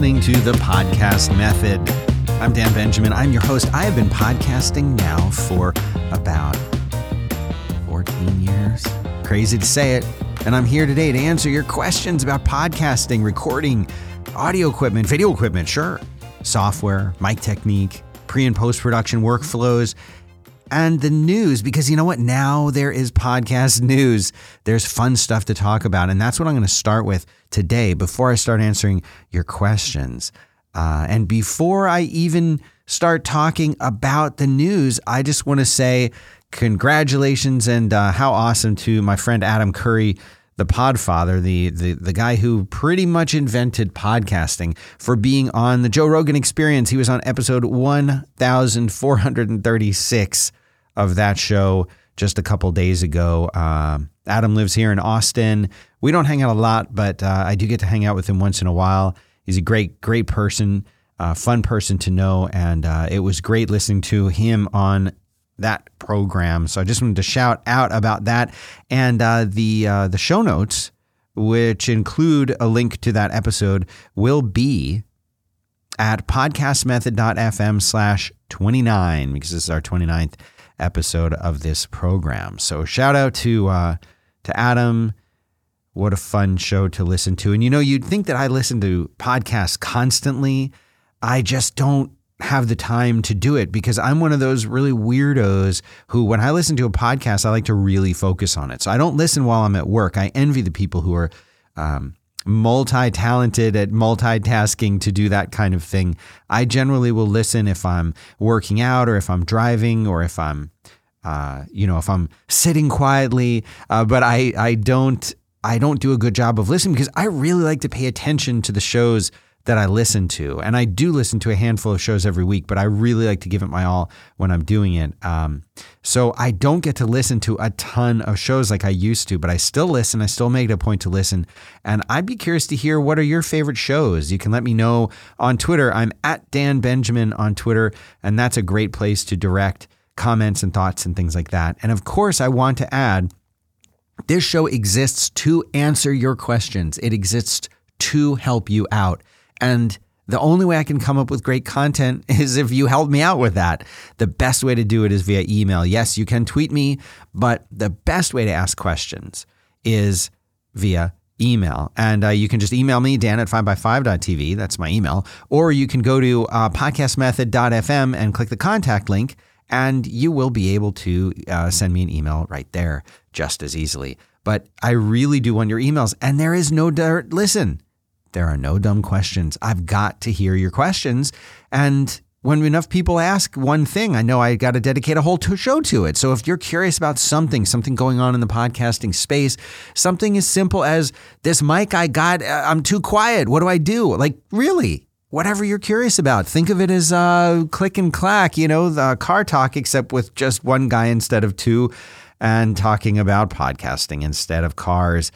listening to the podcast method. I'm Dan Benjamin. I'm your host. I have been podcasting now for about 14 years. Crazy to say it. And I'm here today to answer your questions about podcasting, recording, audio equipment, video equipment, sure, software, mic technique, pre and post production workflows, and the news because you know what? Now there is podcast news. There's fun stuff to talk about. And that's what I'm going to start with today before I start answering your questions. Uh, and before I even start talking about the news, I just want to say congratulations and uh, how awesome to my friend Adam Curry the Podfather, the, the the guy who pretty much invented podcasting, for being on the Joe Rogan Experience. He was on episode 1436 of that show just a couple days ago. Uh, Adam lives here in Austin. We don't hang out a lot, but uh, I do get to hang out with him once in a while. He's a great, great person, uh, fun person to know, and uh, it was great listening to him on that program. So I just wanted to shout out about that and uh, the uh, the show notes, which include a link to that episode, will be at podcastmethod.fm slash 29 because this is our 29th episode of this program. So shout out to to Adam. What a fun show to listen to. And you know, you'd think that I listen to podcasts constantly. I just don't have the time to do it because I'm one of those really weirdos who, when I listen to a podcast, I like to really focus on it. So I don't listen while I'm at work. I envy the people who are um, multi talented at multitasking to do that kind of thing. I generally will listen if I'm working out or if I'm driving or if I'm, uh, you know, if I'm sitting quietly. Uh, but I, I don't, I don't do a good job of listening because I really like to pay attention to the shows that I listen to. And I do listen to a handful of shows every week, but I really like to give it my all when I'm doing it. Um, so I don't get to listen to a ton of shows like I used to, but I still listen. I still make it a point to listen. And I'd be curious to hear what are your favorite shows. You can let me know on Twitter. I'm at Dan Benjamin on Twitter, and that's a great place to direct comments and thoughts and things like that. And of course, I want to add this show exists to answer your questions, it exists to help you out. And the only way I can come up with great content is if you help me out with that. The best way to do it is via email. Yes, you can tweet me, but the best way to ask questions is via email. And uh, you can just email me, Dan at 5by5.tv. That's my email. Or you can go to uh, podcastmethod.fm and click the contact link, and you will be able to uh, send me an email right there just as easily. But I really do want your emails. And there is no dirt. Listen, there are no dumb questions. I've got to hear your questions. And when enough people ask one thing, I know I got to dedicate a whole show to it. So if you're curious about something, something going on in the podcasting space, something as simple as this mic I got, uh, I'm too quiet. What do I do? Like, really? Whatever you're curious about, think of it as uh, click and clack, you know, the car talk, except with just one guy instead of two, and talking about podcasting instead of cars.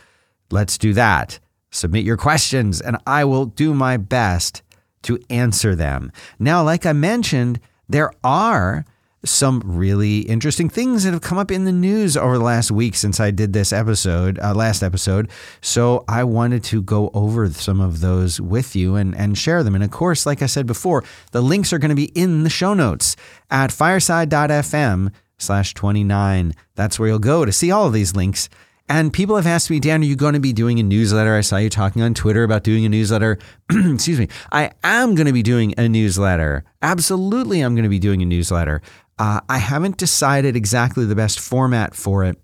Let's do that. Submit your questions, and I will do my best to answer them. Now, like I mentioned, there are some really interesting things that have come up in the news over the last week since I did this episode, uh, last episode. So I wanted to go over some of those with you and, and share them. And of course, like I said before, the links are going to be in the show notes at fireside.fm slash 29. That's where you'll go to see all of these links and people have asked me, Dan, are you going to be doing a newsletter? I saw you talking on Twitter about doing a newsletter. Excuse me. I am going to be doing a newsletter. Absolutely, I'm going to be doing a newsletter. Uh, I haven't decided exactly the best format for it,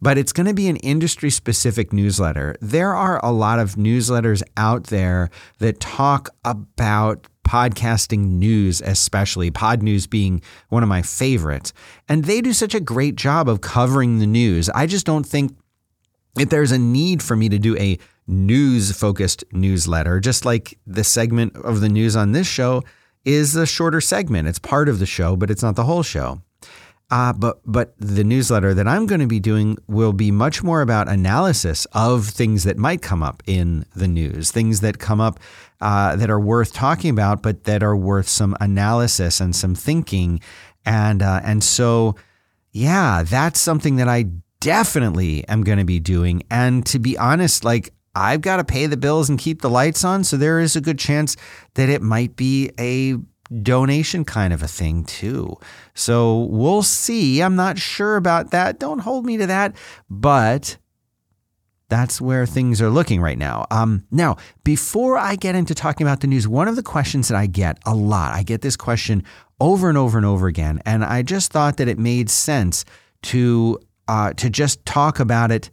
but it's going to be an industry specific newsletter. There are a lot of newsletters out there that talk about podcasting news, especially Podnews being one of my favorites. And they do such a great job of covering the news. I just don't think if there's a need for me to do a news focused newsletter, just like the segment of the news on this show is a shorter segment. It's part of the show, but it's not the whole show. Uh, but but the newsletter that I'm going to be doing will be much more about analysis of things that might come up in the news, things that come up uh, that are worth talking about, but that are worth some analysis and some thinking, and uh, and so yeah, that's something that I definitely am going to be doing. And to be honest, like I've got to pay the bills and keep the lights on. So there is a good chance that it might be a donation kind of a thing too. So we'll see. I'm not sure about that. Don't hold me to that. But that's where things are looking right now. Um, now, before I get into talking about the news, one of the questions that I get a lot, I get this question over and over and over again, and I just thought that it made sense to uh, to just talk about it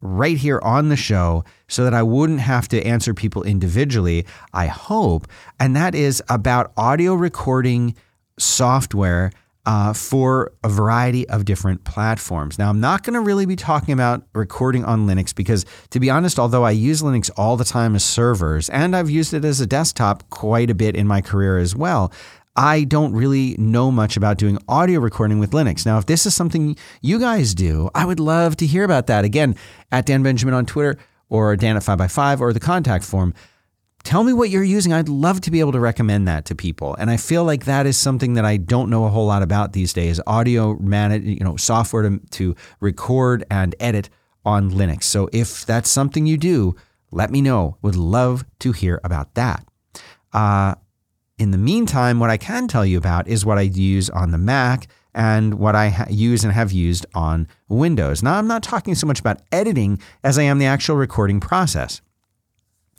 right here on the show so that I wouldn't have to answer people individually, I hope. And that is about audio recording software uh, for a variety of different platforms. Now, I'm not going to really be talking about recording on Linux because, to be honest, although I use Linux all the time as servers and I've used it as a desktop quite a bit in my career as well, I don't really know much about doing audio recording with Linux. Now, if this is something you guys do, I would love to hear about that. Again, at Dan Benjamin on Twitter or Dan at 5by5 or the contact form. Tell me what you're using. I'd love to be able to recommend that to people. And I feel like that is something that I don't know a whole lot about these days. Audio manage, you know, software to, to record and edit on Linux. So if that's something you do, let me know. Would love to hear about that. Uh, in the meantime, what I can tell you about is what I use on the Mac and what I ha- use and have used on Windows. Now, I'm not talking so much about editing as I am the actual recording process.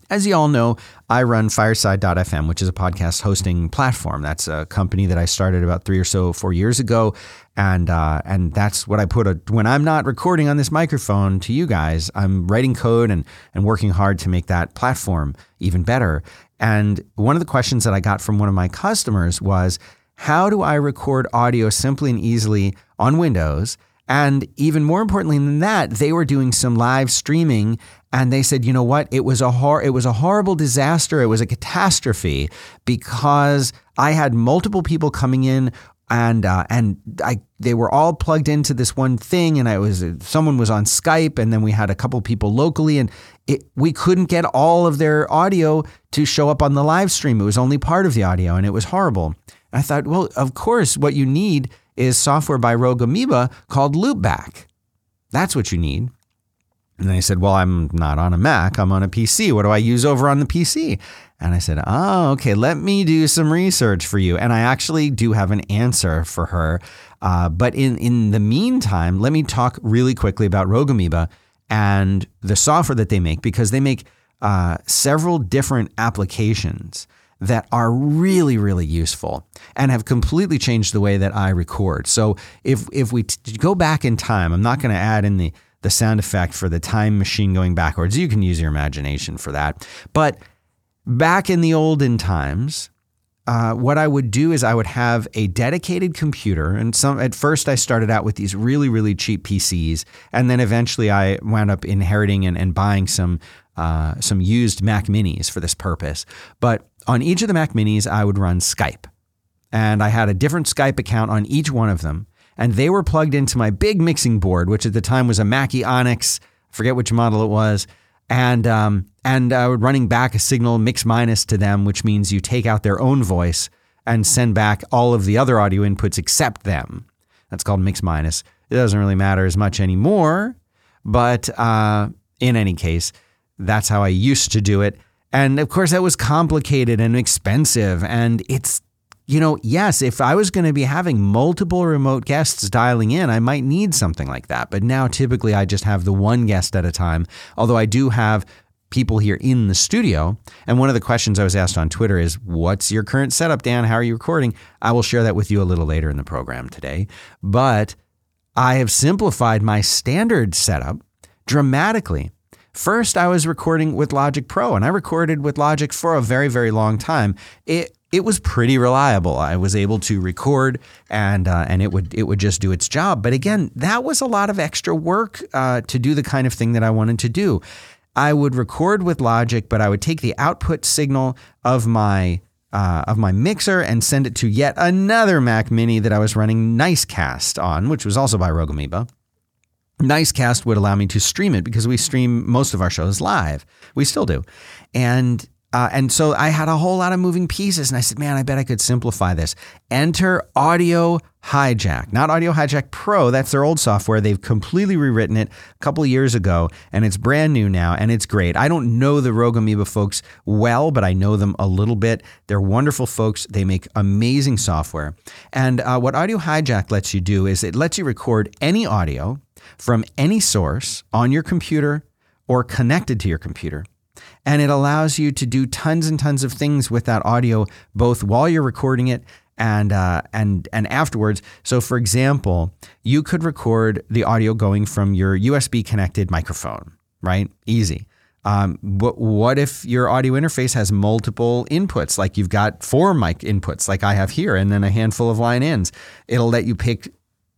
As you all know, I run Fireside.fm, which is a podcast hosting platform. That's a company that I started about three or so, four years ago, and uh, and that's what I put a, when I'm not recording on this microphone to you guys. I'm writing code and and working hard to make that platform even better. And one of the questions that I got from one of my customers was, how do I record audio simply and easily on Windows? And even more importantly than that, they were doing some live streaming and they said, you know what? It was a hor- it was a horrible disaster. It was a catastrophe because I had multiple people coming in and uh, and I they were all plugged into this one thing, and I was someone was on Skype, and then we had a couple people locally, and it, we couldn't get all of their audio to show up on the live stream. It was only part of the audio, and it was horrible. I thought, well, of course, what you need is software by Rogue Amoeba called Loopback. That's what you need. And they said, Well, I'm not on a Mac, I'm on a PC. What do I use over on the PC? And I said, Oh, okay, let me do some research for you. And I actually do have an answer for her. Uh, but in, in the meantime, let me talk really quickly about Rogue Amoeba and the software that they make because they make uh, several different applications that are really, really useful and have completely changed the way that I record. So if if we t- go back in time, I'm not going to add in the the sound effect for the time machine going backwards. You can use your imagination for that. But back in the olden times, uh, what I would do is I would have a dedicated computer, and some at first I started out with these really really cheap PCs, and then eventually I wound up inheriting and, and buying some uh, some used Mac Minis for this purpose. But on each of the Mac Minis, I would run Skype. And I had a different Skype account on each one of them. And they were plugged into my big mixing board, which at the time was a Mackie Onyx, forget which model it was. And, um, and uh, running back a signal mix minus to them, which means you take out their own voice and send back all of the other audio inputs except them. That's called mix minus. It doesn't really matter as much anymore. But uh, in any case, that's how I used to do it. And of course, that was complicated and expensive. And it's, you know, yes, if I was going to be having multiple remote guests dialing in, I might need something like that. But now typically I just have the one guest at a time, although I do have people here in the studio. And one of the questions I was asked on Twitter is, What's your current setup, Dan? How are you recording? I will share that with you a little later in the program today. But I have simplified my standard setup dramatically. First, I was recording with Logic Pro, and I recorded with Logic for a very, very long time. It it was pretty reliable. I was able to record, and uh, and it would it would just do its job. But again, that was a lot of extra work uh, to do the kind of thing that I wanted to do. I would record with Logic, but I would take the output signal of my uh, of my mixer and send it to yet another Mac Mini that I was running Nicecast on, which was also by Rogue Amoeba. Nicecast would allow me to stream it because we stream most of our shows live. We still do. And Uh, and so I had a whole lot of moving pieces, and I said, man, I bet I could simplify this. Enter Audio Hijack, not Audio Hijack Pro. That's their old software. They've completely rewritten it a couple of years ago, and it's brand new now, and it's great. I don't know the Rogue Amoeba folks well, but I know them a little bit. They're wonderful folks. They make amazing software. And uh, what Audio Hijack lets you do is it lets you record any audio from any source on your computer or connected to your computer and it allows you to do tons and tons of things with that audio, both while you're recording it and uh, and and afterwards. So, for example, you could record the audio going from your USB connected microphone, right? Easy. Um, but what if your audio interface has multiple inputs, like you've got four mic inputs, like I have here, and then a handful of line ins? It'll let you pick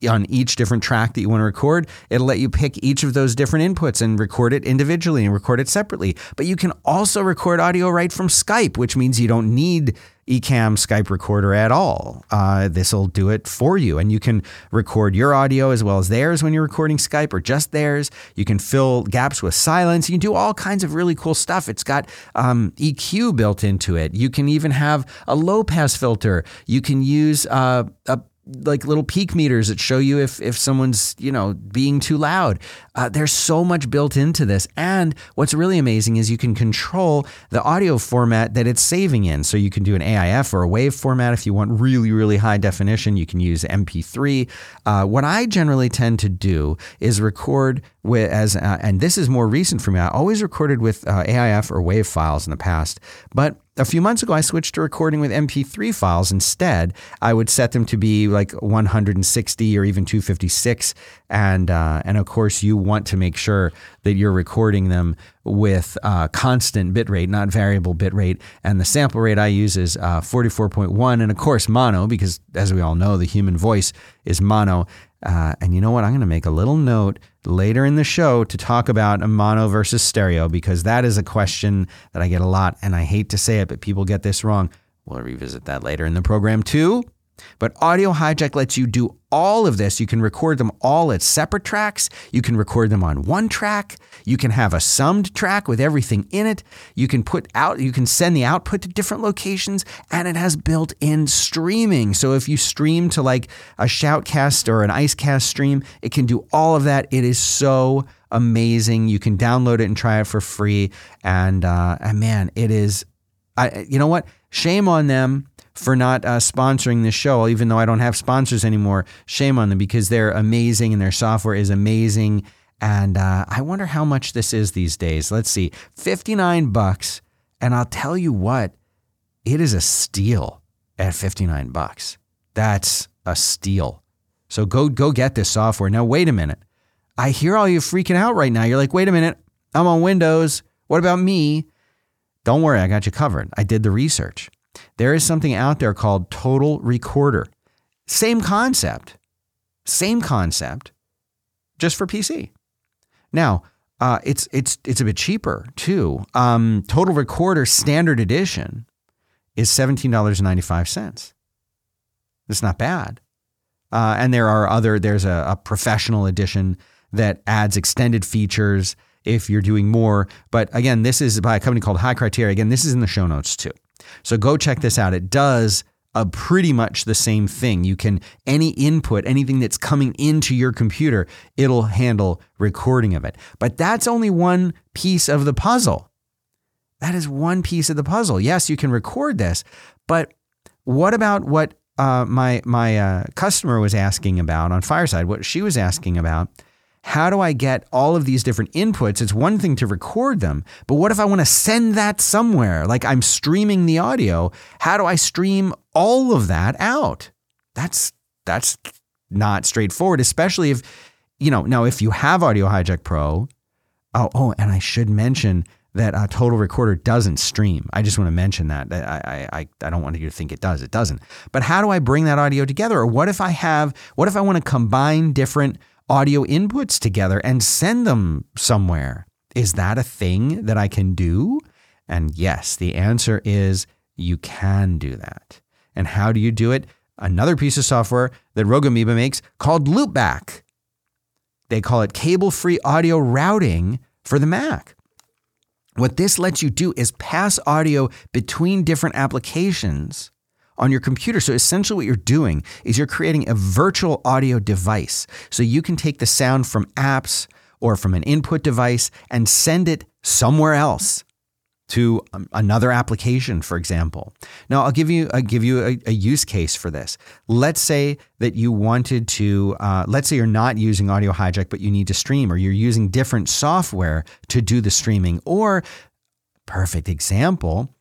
on each different track that you want to record. It'll let you pick each of those different inputs and record it individually and record it separately. But you can also record audio right from Skype, which means you don't need Ecamm Skype recorder at all. Uh, this will do it for you. And you can record your audio as well as theirs when you're recording Skype or just theirs. You can fill gaps with silence. You can do all kinds of really cool stuff. It's got um, EQ built into it. You can even have a low pass filter. You can use uh, a like little peak meters that show you if if someone's you know being too loud. Uh, there's so much built into this, and what's really amazing is you can control the audio format that it's saving in. So you can do an AIF or a WAV format if you want really really high definition. You can use MP3. Uh, what I generally tend to do is record with as uh, and this is more recent for me. I always recorded with uh, AIF or WAV files in the past, but a few months ago, I switched to recording with MP3 files instead. I would set them to be like 160 or even 256, and uh, and of course, you want to make sure that you're recording them with uh, constant bitrate, not variable bitrate. And the sample rate I use is uh, 44.1, and of course, mono, because as we all know, the human voice is mono. Uh, and you know what? I'm going to make a little note later in the show to talk about mono versus stereo because that is a question that I get a lot. And I hate to say it, but people get this wrong. We'll revisit that later in the program, too. But Audio Hijack lets you do all of this. You can record them all as separate tracks. You can record them on one track. You can have a summed track with everything in it. You can put out, you can send the output to different locations, and it has built in streaming. So if you stream to like a Shoutcast or an Icecast stream, it can do all of that. It is so amazing. You can download it and try it for free. And, uh, and man, it is, I, you know what? Shame on them for not uh, sponsoring this show, even though I don't have sponsors anymore. Shame on them because they're amazing and their software is amazing. And uh, I wonder how much this is these days. Let's see, 59 bucks. And I'll tell you what, it is a steal at 59 bucks. That's a steal. So go go get this software. Now wait a minute. I hear all you freaking out right now. You're like, "Wait a minute. I'm on Windows. What about me?" Don't worry, I got you covered. I did the research. There is something out there called Total Recorder. Same concept, same concept, just for PC. Now, uh, it's it's it's a bit cheaper too. Um, Total Recorder Standard Edition is seventeen dollars and ninety five cents. It's not bad. Uh, and there are other. There's a, a professional edition that adds extended features if you're doing more. But again, this is by a company called High Criteria. Again, this is in the show notes too. So go check this out. It does a pretty much the same thing. You can any input, anything that's coming into your computer, it'll handle recording of it. But that's only one piece of the puzzle. That is one piece of the puzzle. Yes, you can record this, but what about what uh, my my uh, customer was asking about on Fireside? What she was asking about how do I get all of these different inputs? It's one thing to record them, but what if I want to send that somewhere? Like I'm streaming the audio. How do I stream all of that out? That's that's not straightforward, especially if you know, now if you have Audio Hijack Pro, oh, oh, and I should mention that uh, Total Recorder doesn't stream. I just want to mention that. I, I, I don't want you to think it does. It doesn't. But how do I bring that audio together? Or what if I have, what if I want to combine different audio inputs together and send them somewhere. Is that a thing that I can do? And yes, the answer is you can do that. And how do you do it? Another piece of software that Rogue Amoeba makes called Loopback. They call it cable free audio routing for the Mac. What this lets you do is pass audio between different applications on your computer. So essentially what you're doing is you're creating a virtual audio device. So you can take the sound from apps or from an input device and send it somewhere else to um, another application, for example. Now, I'll give you I'll give you a, a use case for this. Let's say that you wanted to, uh, let's say you're not using Audio Hijack, but you need to stream, or you're using different software to do the streaming. Or, perfect example,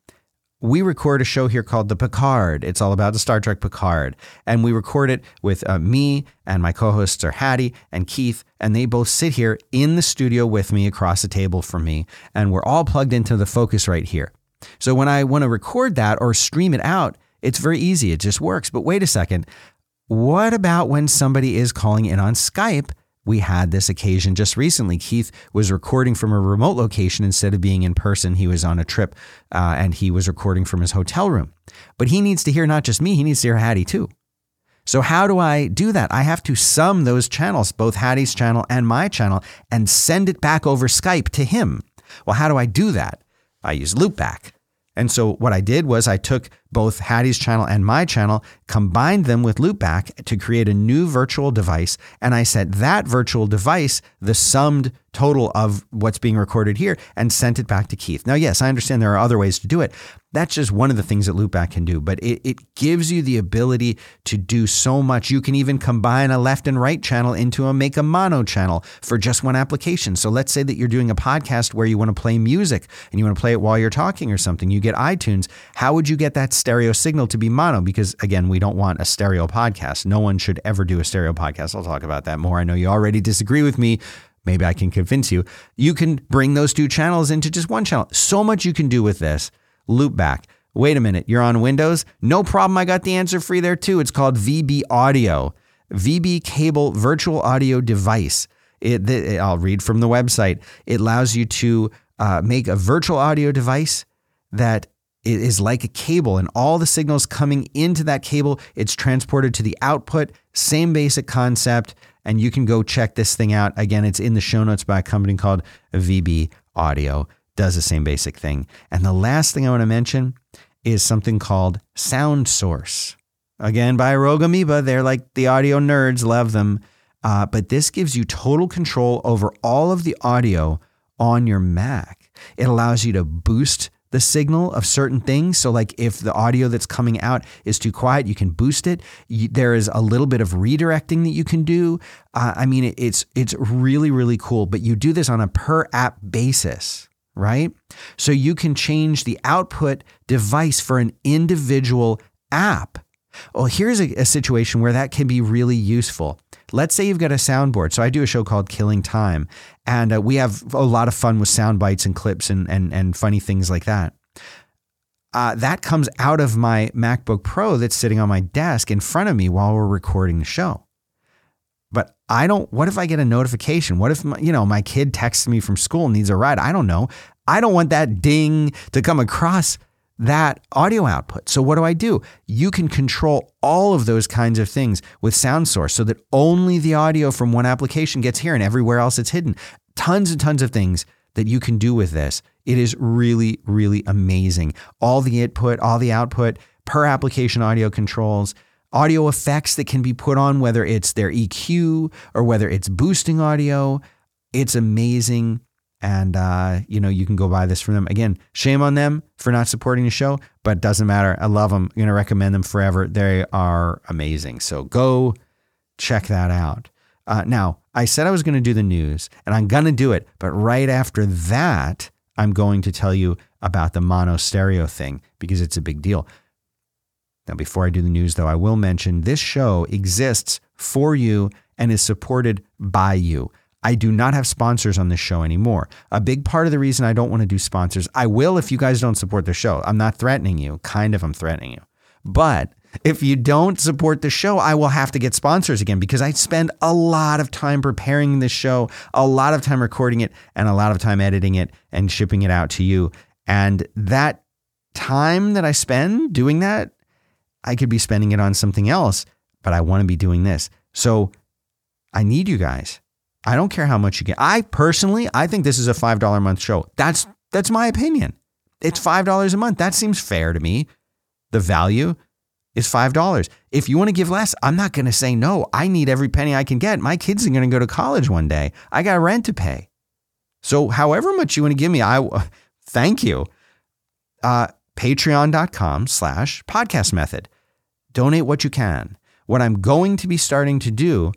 we record a show here called The Picard. It's all about the Star Trek Picard. And we record it with uh, me and my co hosts are Hattie and Keith. And they both sit here in the studio with me across the table from me. And we're all plugged into the Focusrite here. So when I want to record that or stream it out, it's very easy. It just works. But wait a second. What about when somebody is calling in on Skype we had this occasion just recently. Keith was recording from a remote location instead of being in person. He was on a trip uh, and he was recording from his hotel room. But he needs to hear not just me, he needs to hear Hattie too. So, how do I do that? I have to sum those channels, both Hattie's channel and my channel, and send it back over Skype to him. Well, how do I do that? I use Loopback. And so what I did was I took both Hattie's channel and my channel, combined them with Loopback to create a new virtual device. And I set that virtual device the summed total of what's being recorded here and sent it back to Keith. Now, yes, I understand there are other ways to do it, that's just one of the things that Loopback can do, but it, it gives you the ability to do so much. You can even combine a left and right channel into a make a mono channel for just one application. So let's say that you're doing a podcast where you want to play music and you want to play it while you're talking or something. You get iTunes. How would you get that stereo signal to be mono? Because again, we don't want a stereo podcast. No one should ever do a stereo podcast. I'll talk about that more. I know you already disagree with me maybe I can convince you. You can bring those two channels into just one channel. So much you can do with this loopback. Wait a minute, you're on Windows? No problem. I got the answer free there too. It's called VB Audio, VB Cable Virtual Audio Device. It, it, I'll read from the website. It allows you to uh, make a virtual audio device that is like a cable, and all the signals coming into that cable, it's transported to the output. Same basic concept, and you can go check this thing out. Again, it's in the show notes by a company called VB Audio does the same basic thing. And the last thing I want to mention is something called SoundSource. Again, by Rogue Amoeba. They're like the audio nerds, love them. Uh, but this gives you total control over all of the audio on your Mac. It allows you to boost the signal of certain things. So, like if the audio that's coming out is too quiet, you can boost it. You, there is a little bit of redirecting that you can do. Uh, I mean, it, it's it's really really cool. But you do this on a per app basis right? So you can change the output device for an individual app. Well, here's a, a, situation where that can be really useful. Let's say you've got a soundboard. So I do a show called Killing Time, and uh, we have a lot of fun with sound bites and clips and, and, and funny things like that. Uh, that comes out of my MacBook Pro that's sitting on my desk in front of me while we're recording the show. But I don't, what if I get a notification? What if, my, you know, my kid texts me from school and needs a ride? I don't know. I don't want that ding to come across that audio output. So what do I do? You can control all of those kinds of things with SoundSource so that only the audio from one application gets here and everywhere else it's hidden. Tons and tons of things that you can do with this. It is really, really amazing. All the input, all the output, per application audio controls audio effects that can be put on, whether it's their EQ or whether it's boosting audio. It's amazing. And, uh, you know, you can go buy this from them. Again, shame on them for not supporting the show, but it doesn't matter. I love them. I'm going to recommend them forever. They are amazing. So go check that out. Uh, now, I said I was going to do the news, and I'm going to do it. But right after that, I'm going to tell you about the mono stereo thing because it's a big deal. Now, before I do the news, though, I will mention this show exists for you and is supported by you. I do not have sponsors on this show anymore. A big part of the reason I don't want to do sponsors, I will if you guys don't support the show. I'm not threatening you, kind of, I'm threatening you. But if you don't support the show, I will have to get sponsors again because I spend a lot of time preparing this show, a lot of time recording it, and a lot of time editing it and shipping it out to you. And that time that I spend doing that I could be spending it on something else, but I want to be doing this. So I need you guys. I don't care how much you get. I personally, I think this is a $5 a month show. That's That's my opinion. It's $5 a month. That seems fair to me. The value is $5. If you want to give less, I'm not going to say no. I need every penny I can get. My kids are going to go to college one day. I got rent to pay. So, however much you want to give me, I thank you. Uh, Patreon.com slash podcast method. Donate what you can. What I'm going to be starting to do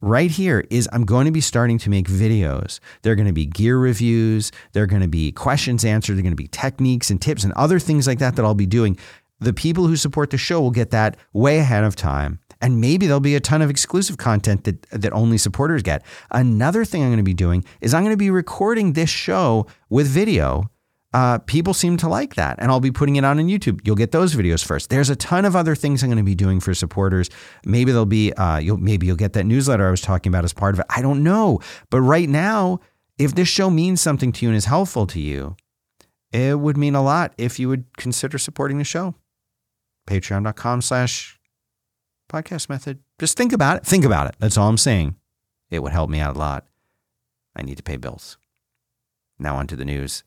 right here is I'm going to be starting to make videos. They're going to be gear reviews, they're going to be questions answered, they're going to be techniques and tips and other things like that that I'll be doing. The people who support the show will get that way ahead of time. And maybe there'll be a ton of exclusive content that, that only supporters get. Another thing I'm going to be doing is I'm going to be recording this show with video uh, people seem to like that. And I'll be putting it on on YouTube. You'll get those videos first. There's a ton of other things I'm going to be doing for supporters. Maybe there'll be, uh, you'll, maybe you'll get that newsletter I was talking about as part of it. I don't know. But right now, if this show means something to you and is helpful to you, it would mean a lot if you would consider supporting the show. Patreon.com slash podcast method. Just think about it. Think about it. That's all I'm saying. It would help me out a lot. I need to pay bills. Now on to the news.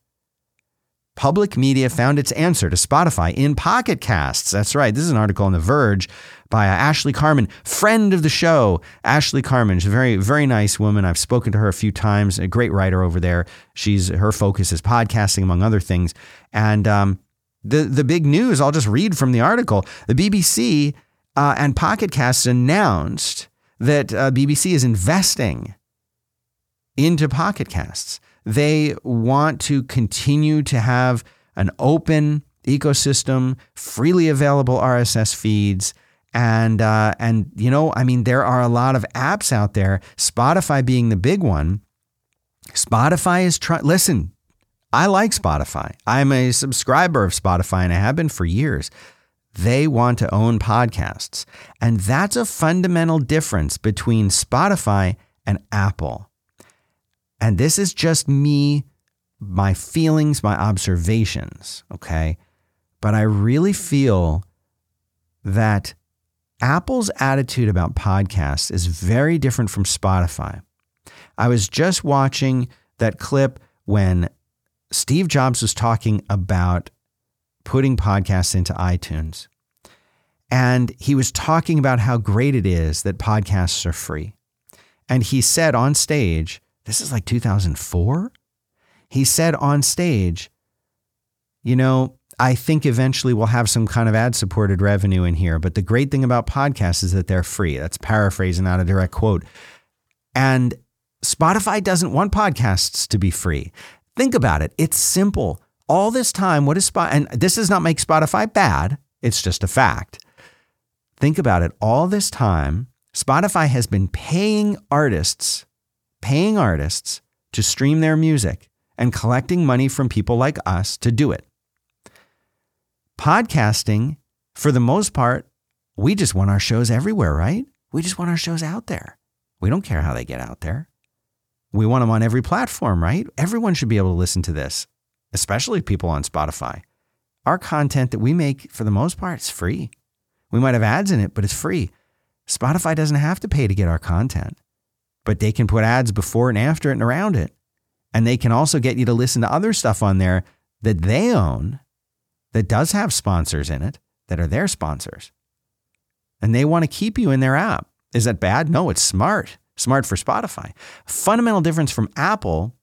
Public media found its answer to Spotify in Pocket Casts. That's right. This is an article on The Verge by uh, Ashley Carman, friend of the show. Ashley Carman, she's a very, very nice woman. I've spoken to her a few times. A great writer over there. She's her focus is podcasting, among other things. And um, the the big news. I'll just read from the article. The BBC uh, and Pocket Casts announced that uh, BBC is investing into Pocket Casts. They want to continue to have an open ecosystem, freely available RSS feeds. And uh, and you know, I mean, there are a lot of apps out there. Spotify being the big one. Spotify is trying. Listen, I like Spotify. I'm a subscriber of Spotify, and I have been for years. They want to own podcasts, and that's a fundamental difference between Spotify and Apple. And this is just me, my feelings, my observations, okay? But I really feel that Apple's attitude about podcasts is very different from Spotify. I was just watching that clip when Steve Jobs was talking about putting podcasts into iTunes. And he was talking about how great it is that podcasts are free. And he said on stage this is like 2004. He said on stage, you know, I think eventually we'll have some kind of ad supported revenue in here. But the great thing about podcasts is that they're free. That's paraphrasing, not a direct quote. And Spotify doesn't want podcasts to be free. Think about it. It's simple. All this time, what is Spot? And this does not make Spotify bad. It's just a fact. Think about it. All this time, Spotify has been paying artists paying artists to stream their music and collecting money from people like us to do it. Podcasting, for the most part, we just want our shows everywhere, right? We just want our shows out there. We don't care how they get out there. We want them on every platform, right? Everyone should be able to listen to this, especially people on Spotify. Our content that we make, for the most part, is free. We might have ads in it, but it's free. Spotify doesn't have to pay to get our content but they can put ads before and after it and around it. And they can also get you to listen to other stuff on there that they own that does have sponsors in it that are their sponsors. And they want to keep you in their app. Is that bad? No, it's smart. Smart for Spotify. Fundamental difference from Apple,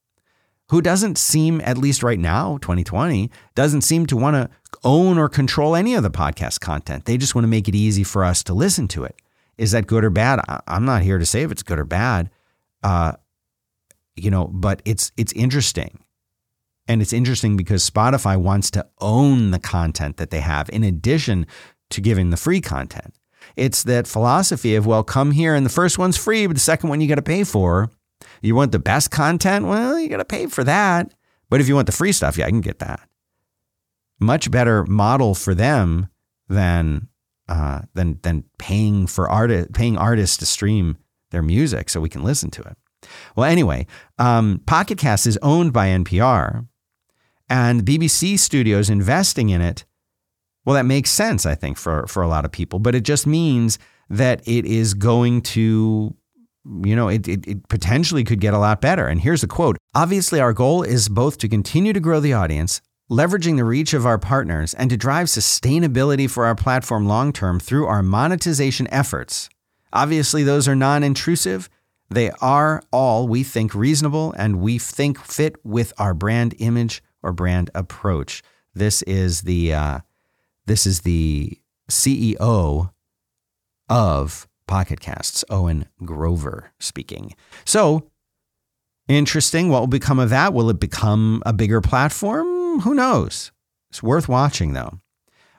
who doesn't seem, at least right now, 2020, doesn't seem to want to own or control any of the podcast content. They just want to make it easy for us to listen to it. Is that good or bad? I'm not here to say if it's good or bad. Uh, you know, but it's it's interesting. And it's interesting because Spotify wants to own the content that they have in addition to giving the free content. It's that philosophy of, well, come here and the first one's free, but the second one you got to pay for. You want the best content? Well, you got to pay for that. But if you want the free stuff, yeah, I can get that. Much better model for them than uh, than than paying for art paying artists to stream their music so we can listen to it. Well, anyway, um, Pocket Cast is owned by NPR, and BBC Studios investing in it. Well, that makes sense, I think, for for a lot of people, but it just means that it is going to you know, it, it, it, potentially could get a lot better. And here's a quote Obviously, our goal is both to continue to grow the audience, leveraging the reach of our partners, and to drive sustainability for our platform long term through our monetization efforts. Obviously, those are non intrusive. They are all, we think, reasonable and we think fit with our brand image or brand approach. This is the uh, this is the CEO of Pocket Casts, Owen Grover speaking. So, interesting. What will become of that? Will it become a bigger platform? Who knows? It's worth watching, though.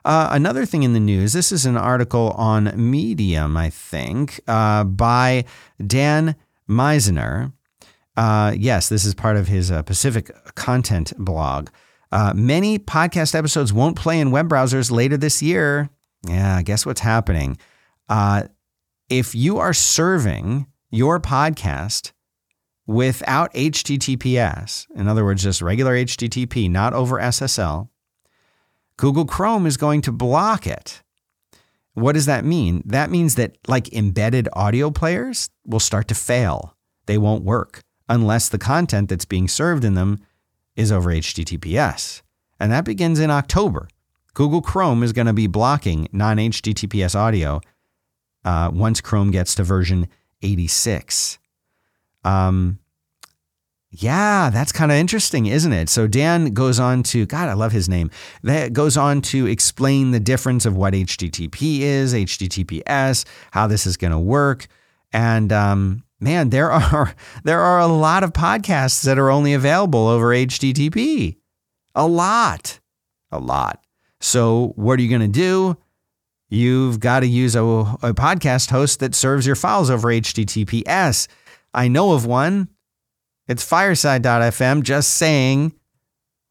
Uh, another thing in the news this is an article on Medium, I think, uh, by Dan Misener. Uh, yes, this is part of his uh, Pacific content blog. Uh, many podcast episodes won't play in web browsers later this year. Yeah, guess what's happening? Uh, if you are serving your podcast without HTTPS, in other words, just regular HTTP, not over SSL, Google Chrome is going to block it. What does that mean? That means that like embedded audio players will start to fail. They won't work unless the content that's being served in them is over HTTPS. And that begins in October. Google Chrome is going to be blocking non HTTPS audio uh, once Chrome gets to version 86. Um, yeah, that's kind of interesting, isn't it? So Dan goes on to, God, I love his name. That goes on to explain the difference of what HTTP is, HTTPS, how this is going to work, and um, man, there are there are a lot of podcasts that are only available over HTTP. A lot, a lot. So what are you going to do? you've got to use a, a podcast host that serves your files over HTTPS. I know of one. It's fireside.fm, just saying.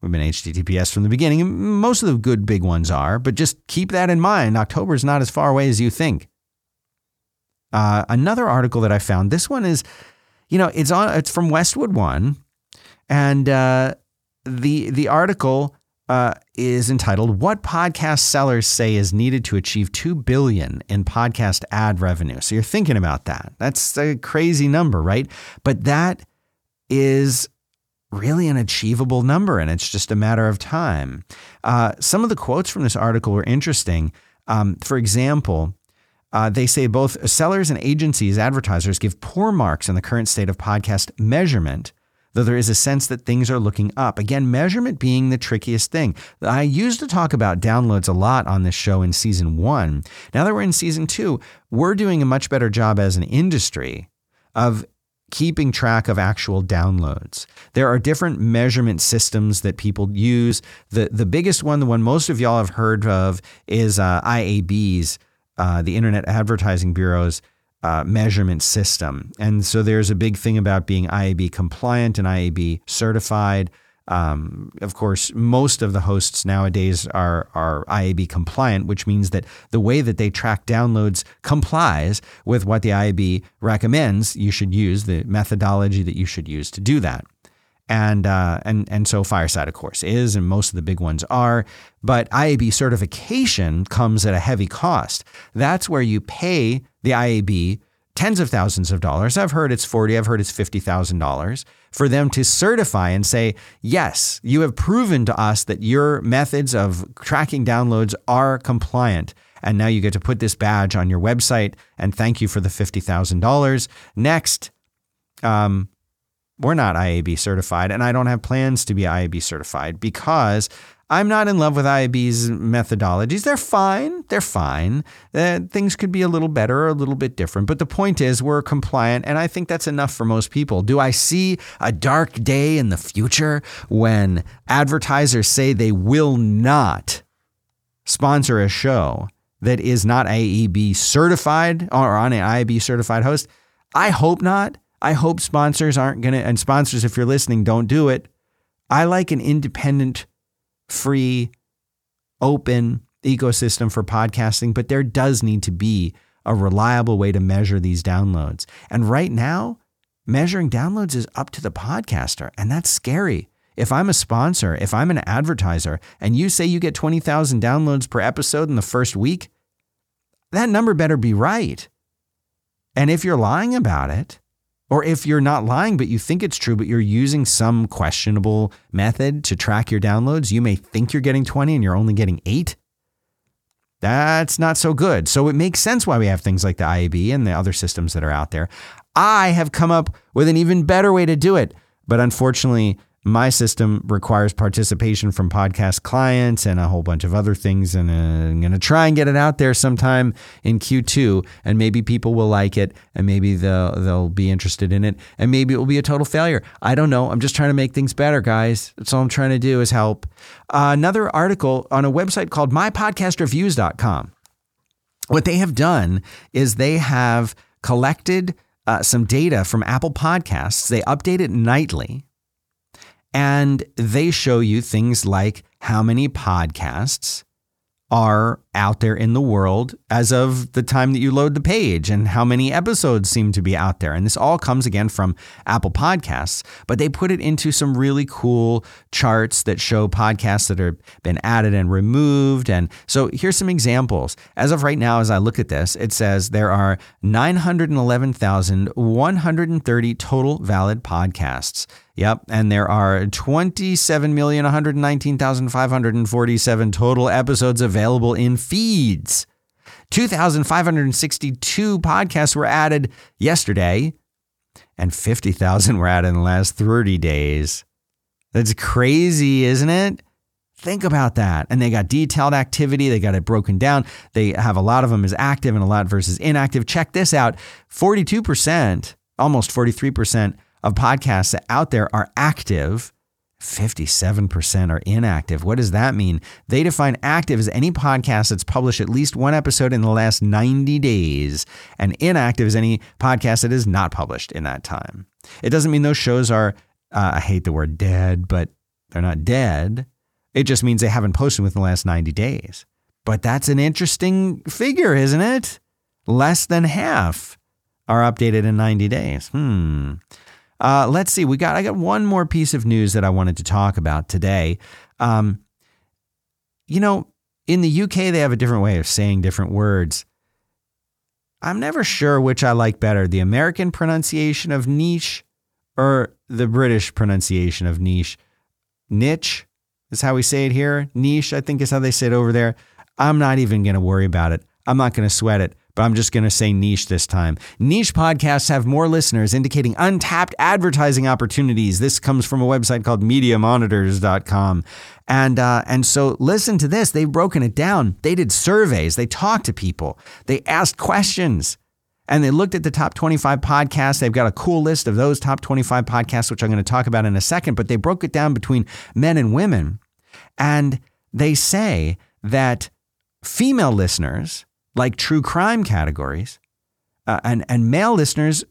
We've been HTTPS from the beginning. Most of the good big ones are, but just keep that in mind. October is not as far away as you think. Uh, another article that I found. This one is, you know, it's on. It's from Westwood One, and uh, the the article uh, is entitled "What Podcast Sellers Say Is Needed to Achieve Two Billion in Podcast Ad Revenue." So you're thinking about that. That's a crazy number, right? But that is really an achievable number, and it's just a matter of time. Uh, some of the quotes from this article were interesting. Um, for example, uh, they say both sellers and agencies, advertisers, give poor marks in the current state of podcast measurement though there is a sense that things are looking up. Again, measurement being the trickiest thing. I used to talk about downloads a lot on this show in season one. Now that we're in season two, we're doing a much better job as an industry of keeping track of actual downloads. There are different measurement systems that people use. The the biggest one, the one most of y'all have heard of, is uh, IAB's, uh, the Internet Advertising Bureau's uh, measurement system. And so there's a big thing about being IAB compliant and IAB certified. Um, of course, most of the hosts nowadays are, are IAB compliant, which means that the way that they track downloads complies with what the IAB recommends you should use, the methodology that you should use to do that. And, uh, and, and so Fireside, of course, is, and most of the big ones are. But IAB certification comes at a heavy cost. That's where you pay the IAB tens of thousands of dollars. I've heard it's 40, I've heard it's $50,000 for them to certify and say, yes, you have proven to us that your methods of tracking downloads are compliant. And now you get to put this badge on your website and thank you for the $50,000. Next, um, we're not IAB certified, and I don't have plans to be IAB certified because I'm not in love with IAB's methodologies. They're fine. They're fine. Uh, things could be a little better or a little bit different. But the point is, we're compliant, and I think that's enough for most people. Do I see a dark day in the future when advertisers say they will not sponsor a show that is not IAB certified or on an IAB certified host? I hope not. I hope sponsors aren't going to, and sponsors, if you're listening, don't do it. I like an independent free, open ecosystem for podcasting, but there does need to be a reliable way to measure these downloads. And right now, measuring downloads is up to the podcaster, and that's scary. If I'm a sponsor, if I'm an advertiser, and you say you get 20,000 downloads per episode in the first week, that number better be right. And if you're lying about it, Or if you're not lying, but you think it's true, but you're using some questionable method to track your downloads, you may think you're getting 20 and you're only getting eight. That's not so good. So it makes sense why we have things like the IAB and the other systems that are out there. I have come up with an even better way to do it. But unfortunately, my system requires participation from podcast clients and a whole bunch of other things. And uh, I'm going to try and get it out there sometime in Q2. And maybe people will like it and maybe they'll, they'll be interested in it. And maybe it will be a total failure. I don't know. I'm just trying to make things better, guys. That's all I'm trying to do is help. Uh, another article on a website called mypodcastreviews.com. What they have done is they have collected uh, some data from Apple Podcasts. They update it nightly and they show you things like how many podcasts are out there in the world as of the time that you load the page and how many episodes seem to be out there. And this all comes again from Apple Podcasts, but they put it into some really cool charts that show podcasts that have been added and removed. And so here's some examples. As of right now, as I look at this, it says there are 911,130 total valid podcasts. Yep. And there are 27,119,547 total episodes available in feeds. 2,562 podcasts were added yesterday, and 50,000 were added in the last 30 days. That's crazy, isn't it? Think about that. And they got detailed activity. They got it broken down. They have a lot of them as active and a lot versus inactive. Check this out 42%, almost 43% of podcasts out there are active. 57% are inactive. What does that mean? They define active as any podcast that's published at least one episode in the last 90 days, and inactive is any podcast that is not published in that time. It doesn't mean those shows are, uh, I hate the word dead, but they're not dead. It just means they haven't posted within the last 90 days. But that's an interesting figure, isn't it? Less than half are updated in 90 days. Hmm. Uh, let's see. We got I got one more piece of news that I wanted to talk about today. Um, you know, in the UK they have a different way of saying different words. I'm never sure which I like better, the American pronunciation of niche or the British pronunciation of niche. Niche is how we say it here. Niche, I think, is how they say it over there. I'm not even going to worry about it. I'm not going to sweat it but I'm just going to say niche this time. Niche podcasts have more listeners, indicating untapped advertising opportunities. This comes from a website called MediaMonitors.com. And, uh, and so listen to this. They've broken it down. They did surveys, they talked to people, they asked questions. And they looked at the top 25 podcasts. They've got a cool list of those top 25 podcasts, which I'm going to talk about in a second, but they broke it down between men and women. And they say that female listeners like true crime categories. Uh, and, and male listeners,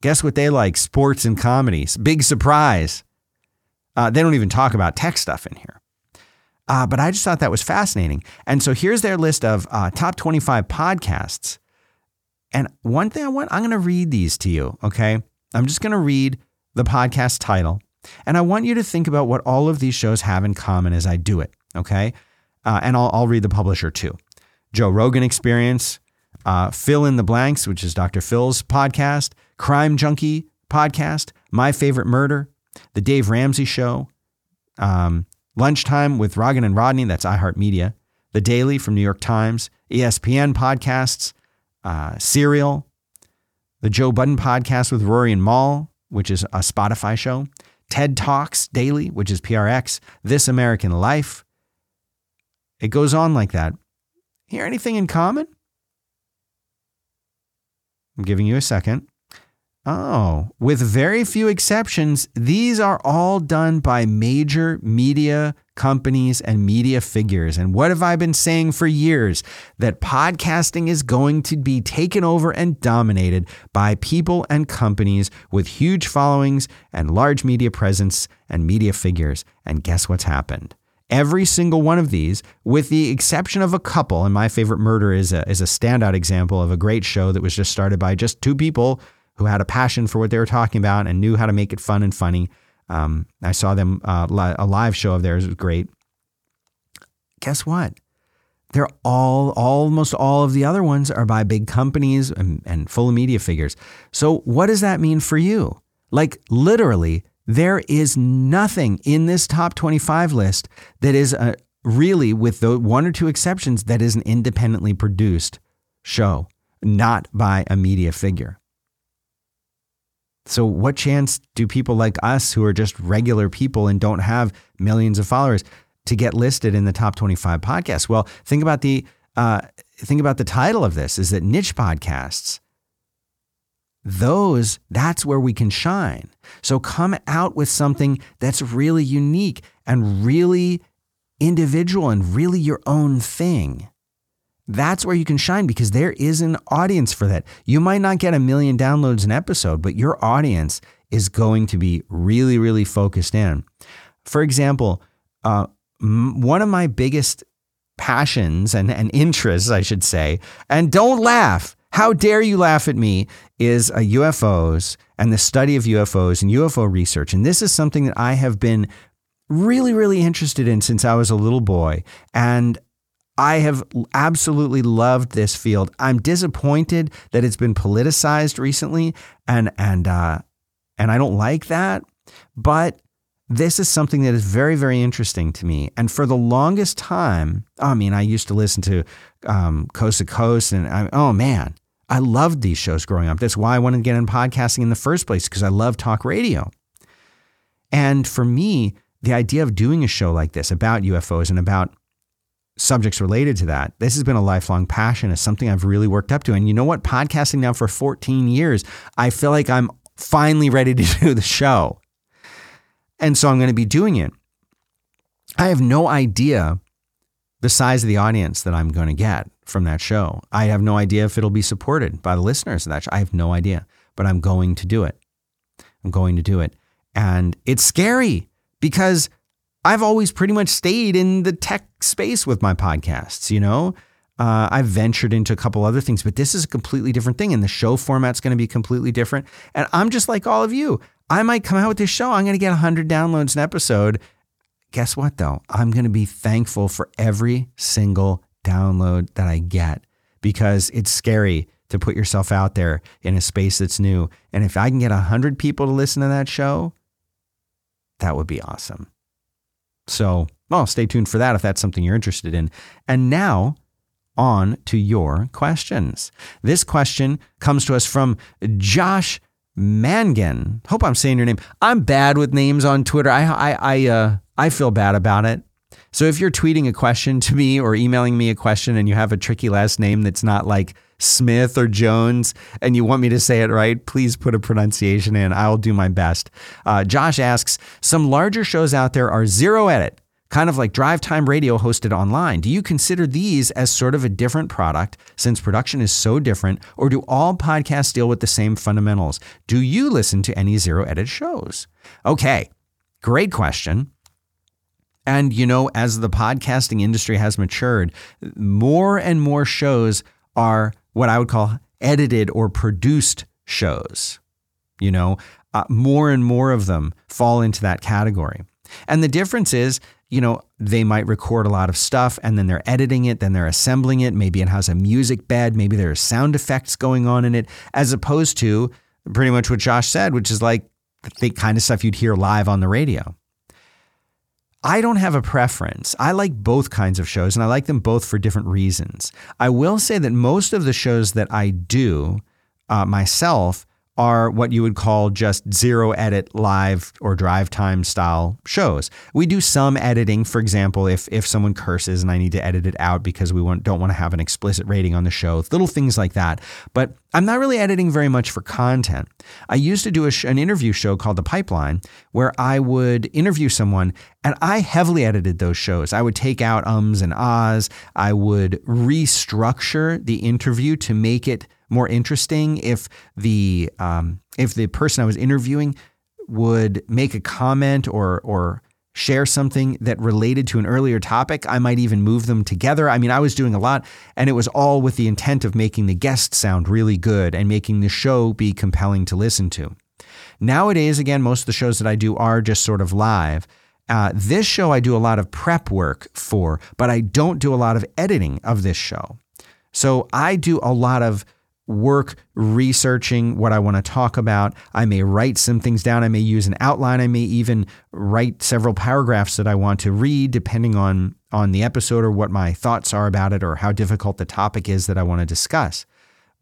guess what they like? Sports and comedies. Big surprise. Uh, they don't even talk about tech stuff in here. Uh, but I just thought that was fascinating. And so here's their list of uh, top 25 podcasts. And one thing I want, I'm going to read these to you, okay? I'm just going to read the podcast title. And I want you to think about what all of these shows have in common as I do it, okay? Uh, and I'll, I'll read the publisher too. Joe Rogan Experience, uh, Fill in the Blanks, which is Dr. Phil's podcast, Crime Junkie podcast, My Favorite Murder, The Dave Ramsey Show, um, Lunchtime with Roggin and Rodney, that's iHeartMedia, The Daily from New York Times, ESPN podcasts, uh, Serial, The Joe Budden podcast with Rory and Mal, which is a Spotify show, TED Talks Daily, which is PRX, This American Life. It goes on like that. Hear anything in common? I'm giving you a second. Oh, with very few exceptions, these are all done by major media companies and media figures. And what have I been saying for years? That podcasting is going to be taken over and dominated by people and companies with huge followings and large media presence and media figures. And guess what's happened? Every single one of these, with the exception of a couple, and my favorite murder is a, is a standout example of a great show that was just started by just two people who had a passion for what they were talking about and knew how to make it fun and funny. Um, I saw them, uh, li- a live show of theirs was great. Guess what? they're all almost all of the other ones are by big companies and, and full of media figures. So what does that mean for you? Like literally, there is nothing in this top 25 list that is a, really, with the one or two exceptions, that is an independently produced show, not by a media figure. So, what chance do people like us who are just regular people and don't have millions of followers to get listed in the top 25 podcasts? Well, think about the uh, think about the title of this is that niche podcasts those that's where we can shine. So come out with something that's really unique and really individual and really your own thing. That's where you can shine because there is an audience for that. You might not get a million downloads an episode but your audience is going to be really really focused in. For example uh, m- one of my biggest passions and, and interests i should say and don't laugh how dare you laugh at me is uh, UFOs and the study of UFOs and UFO research. And this is something that I have been really, really interested in since I was a little boy. And I have absolutely loved this field. I'm disappointed that it's been politicized recently, and and uh, and I don't like that. But this is something that is very, very interesting to me. And for the longest time, I mean, I used to listen to um, Coast to Coast, and I, oh man, I loved these shows growing up. That's why I wanted to get in podcasting in the first place because I love talk radio. And for me, the idea of doing a show like this about UFOs and about subjects related to that, this has been a lifelong passion. It's something I've really worked up to. And you know what? Podcasting now for 14 years, I feel like I'm finally ready to do the show. And so I'm going to be doing it. I have no idea the size of the audience that I'm going to get from that show. I have no idea if it'll be supported by the listeners of that show. I have no idea, but I'm going to do it. I'm going to do it. And it's scary because I've always pretty much stayed in the tech space with my podcasts, you know? Uh, I've ventured into a couple other things, but this is a completely different thing. And the show format's going to be completely different. And I'm just like all of you. I might come out with this show. I'm going to get 100 downloads an episode. Guess what, though? I'm going to be thankful for every single download that I get because it's scary to put yourself out there in a space that's new. And if I can get 100 people to listen to that show, that would be awesome. So, well, stay tuned for that if that's something you're interested in. And now, on to your questions. This question comes to us from Josh Mangan. Hope I'm saying your name. I'm bad with names on Twitter. I I I uh I feel bad about it. So if you're tweeting a question to me or emailing me a question and you have a tricky last name that's not like Smith or Jones and you want me to say it right, please put a pronunciation in. I'll do my best. Uh, Josh asks Some larger shows out there are zero edit, kind of like drive time radio hosted online. Do you consider these as sort of a different product since production is so different, or do all podcasts deal with the same fundamentals? Do you listen to any zero edit shows? Okay, great question. And, you know, as the podcasting industry has matured, more and more shows are what I would call edited or produced shows. You know, uh, more and more of them fall into that category. And the difference is, you know, they might record a lot of stuff and then they're editing it, then they're assembling it. Maybe it has a music bed, maybe there are sound effects going on in it, as opposed to pretty much what Josh said, which is like the kind of stuff you'd hear live on the radio. I don't have a preference. I like both kinds of shows and I like them both for different reasons. I will say that most of the shows that I do uh, myself are what you would call just zero edit live or drive time style shows. We do some editing, for example, if if someone curses and I need to edit it out because we want, don't want to have an explicit rating on the show, little things like that. But I'm not really editing very much for content. I used to do sh- an interview show called The Pipeline where I would interview someone and I heavily edited those shows. I would take out ums and ahs. I would restructure the interview to make it more interesting if the um, if the person I was interviewing would make a comment or or share something that related to an earlier topic. I might even move them together. I mean, I was doing a lot, and it was all with the intent of making the guest sound really good and making the show be compelling to listen to. Nowadays, again, most of the shows that I do are just sort of live. Uh, this show I do a lot of prep work for, but I don't do a lot of editing of this show. So I do a lot of work researching what I want to talk about. I may write some things down. I may use an outline. I may even write several paragraphs that I want to read, depending on on the episode or what my thoughts are about it or how difficult the topic is that I want to discuss.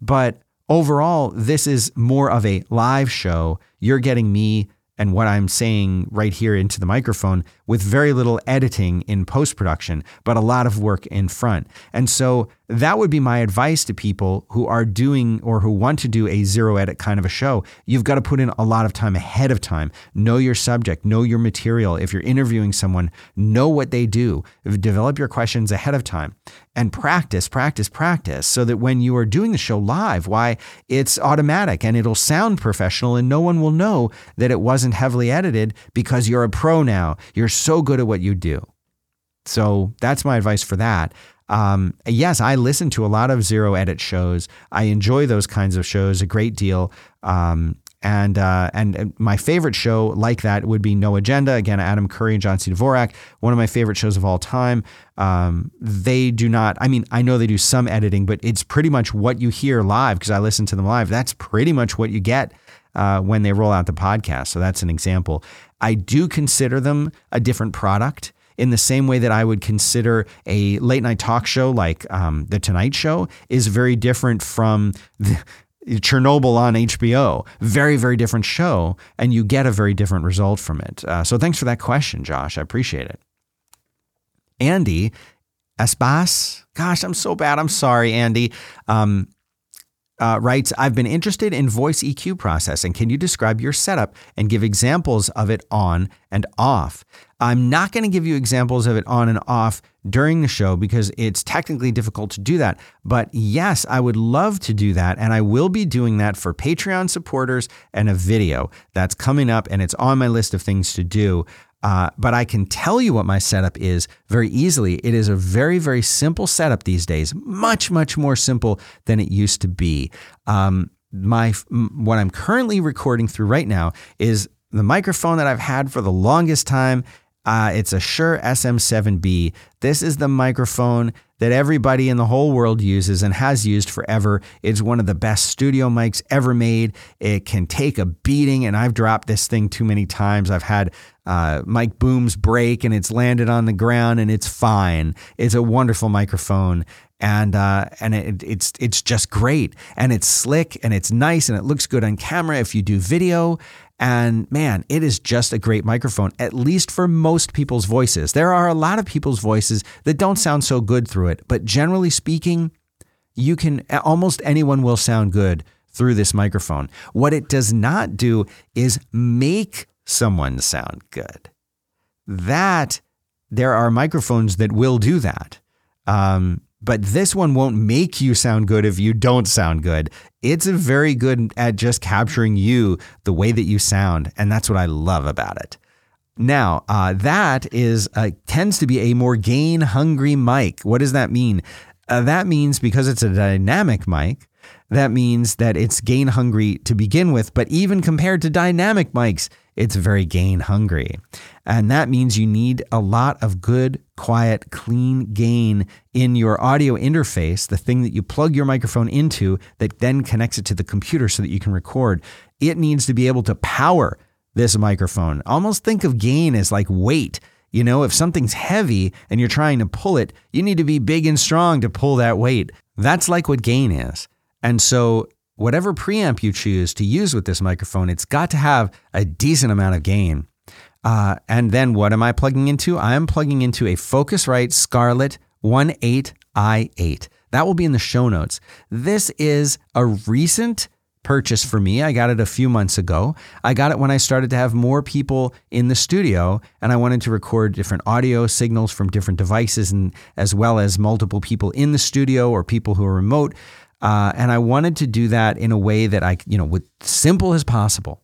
But overall, this is more of a live show. You're getting me and what I'm saying right here into the microphone with very little editing in post production, but a lot of work in front. And so that would be my advice to people who are doing or who want to do a zero edit kind of a show. You've got to put in a lot of time ahead of time. Know your subject, know your material. If you're interviewing someone, know what they do. Develop your questions ahead of time and practice, practice, practice so that when you are doing the show live, why it's automatic and it'll sound professional and no one will know that it wasn't heavily edited because you're a pro now. You're so good at what you do. So that's my advice for that. Um, yes, I listen to a lot of zero edit shows. I enjoy those kinds of shows a great deal. Um, and, uh, and my favorite show like that would be No Agenda. Again, Adam Curry and John C. Dvorak, one of my favorite shows of all time. Um, they do not, I mean, I know they do some editing, but it's pretty much what you hear live because I listen to them live. That's pretty much what you get uh, when they roll out the podcast. So that's an example. I do consider them a different product in the same way that I would consider a late night talk show like um, The Tonight Show is very different from the, Chernobyl on HBO. Very, very different show, and you get a very different result from it. Uh, so thanks for that question, Josh. I appreciate it. Andy Espas, gosh, I'm so bad. I'm sorry, Andy. Um, uh, writes, I've been interested in voice EQ processing. Can you describe your setup and give examples of it on and off? I'm not going to give you examples of it on and off during the show because it's technically difficult to do that. But yes, I would love to do that. And I will be doing that for Patreon supporters and a video that's coming up and it's on my list of things to do. Uh, but I can tell you what my setup is very easily. It is a very, very simple setup these days, much, much more simple than it used to be. Um, my what I'm currently recording through right now is the microphone that I've had for the longest time. Uh, it's a Shure SM7B. This is the microphone that everybody in the whole world uses and has used forever. It's one of the best studio mics ever made. It can take a beating, and I've dropped this thing too many times. I've had uh, mic booms break and it's landed on the ground and it's fine. It's a wonderful microphone and uh, and it, it's it's just great and it's slick and it's nice and it looks good on camera if you do video and man, it is just a great microphone, at least for most people's voices. There are a lot of people's voices that don't sound so good through it, but generally speaking, you can almost anyone will sound good through this microphone. What it does not do is make someone sound good. That there are microphones that will do that. Um, but this one won't make you sound good if you don't sound good. It's very good at just capturing you the way that you sound, and that's what I love about it. Now, uh, that is uh, tends to be a more gain hungry mic. What does that mean? Uh, that means because it's a dynamic mic, that means that it's gain hungry to begin with. But even compared to dynamic mics, it's very gain hungry. And that means you need a lot of good, quiet, clean gain in your audio interface, the thing that you plug your microphone into that then connects it to the computer so that you can record. It needs to be able to power this microphone. Almost think of gain as like weight. You know, if something's heavy and you're trying to pull it, you need to be big and strong to pull that weight. That's like what gain is. And so whatever preamp you choose to use with this microphone, it's got to have a decent amount of gain. Uh, and then what am I plugging into? I am plugging into a Focusrite Scarlett 18i8. That will be in the show notes. This is a recent purchase for me. I got it a few months ago. I got it when I started to have more people in the studio and I wanted to record different audio signals from different devices and as well as multiple people in the studio or people who are remote. Uh, and I wanted to do that in a way that I, you know, with simple as possible.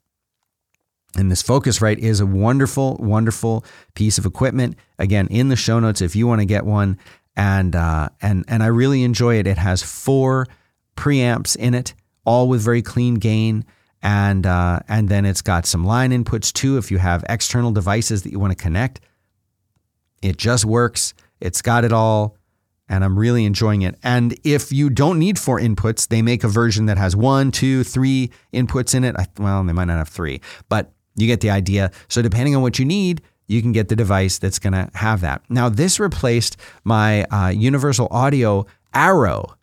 And this Focusrite is a wonderful, wonderful piece of equipment. Again, in the show notes if you want to get one. And uh, and and I really enjoy it. It has four preamps in it, all with very clean gain. And uh, and then it's got some line inputs too. If you have external devices that you want to connect It just works. It's got it all and I'm really enjoying it. And if you don't need four inputs, they make a version that has one, two, three inputs in it. Well, they might not have three, but you get the idea. So depending on what you need, you can get the device that's going to have that. Now, this replaced my uh, Universal Audio Arrow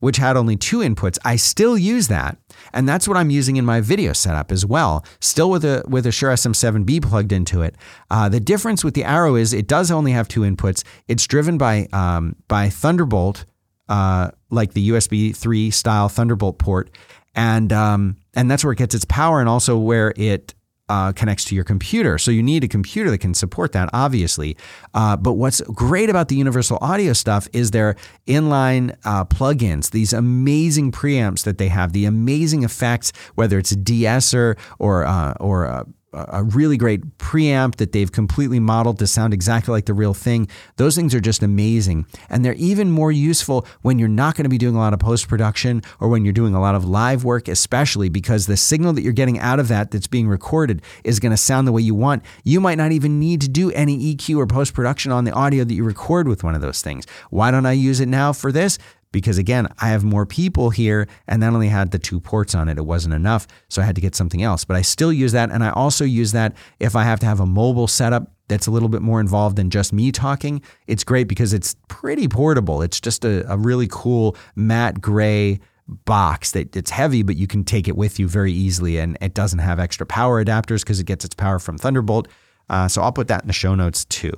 which had only two inputs, I still use that. And that's what I'm using in my video setup as well, still with a with a Shure SM7B plugged into it. Uh, the difference with the Arrow is it does only have two inputs. It's driven by um, by Thunderbolt, uh, like the USB 3 style Thunderbolt port, and um, and that's where it gets its power, and also where it uh, connects to your computer. So you need a computer that can support that, obviously. Uh, but what's great about the Universal Audio stuff is their inline uh, plugins, these amazing preamps that they have, the amazing effects, whether it's a de-esser or uh, or uh, a really great preamp that they've completely modeled to sound exactly like the real thing. Those things are just amazing. And they're even more useful when you're not going to be doing a lot of post production or when you're doing a lot of live work, especially because the signal that you're getting out of that that's being recorded is going to sound the way you want. You might not even need to do any EQ or post production on the audio that you record with one of those things. Why don't I use it now for this? Because again, I have more people here and that only had the two ports on it. It wasn't enough. So I had to get something else. But I still use that. And I also use that if I have to have a mobile setup that's a little bit more involved than just me talking. It's great because it's pretty portable. It's just a, a really cool matte gray box that it's heavy, but you can take it with you very easily. And it doesn't have extra power adapters because it gets its power from Thunderbolt. Uh, so I'll put that in the show notes too.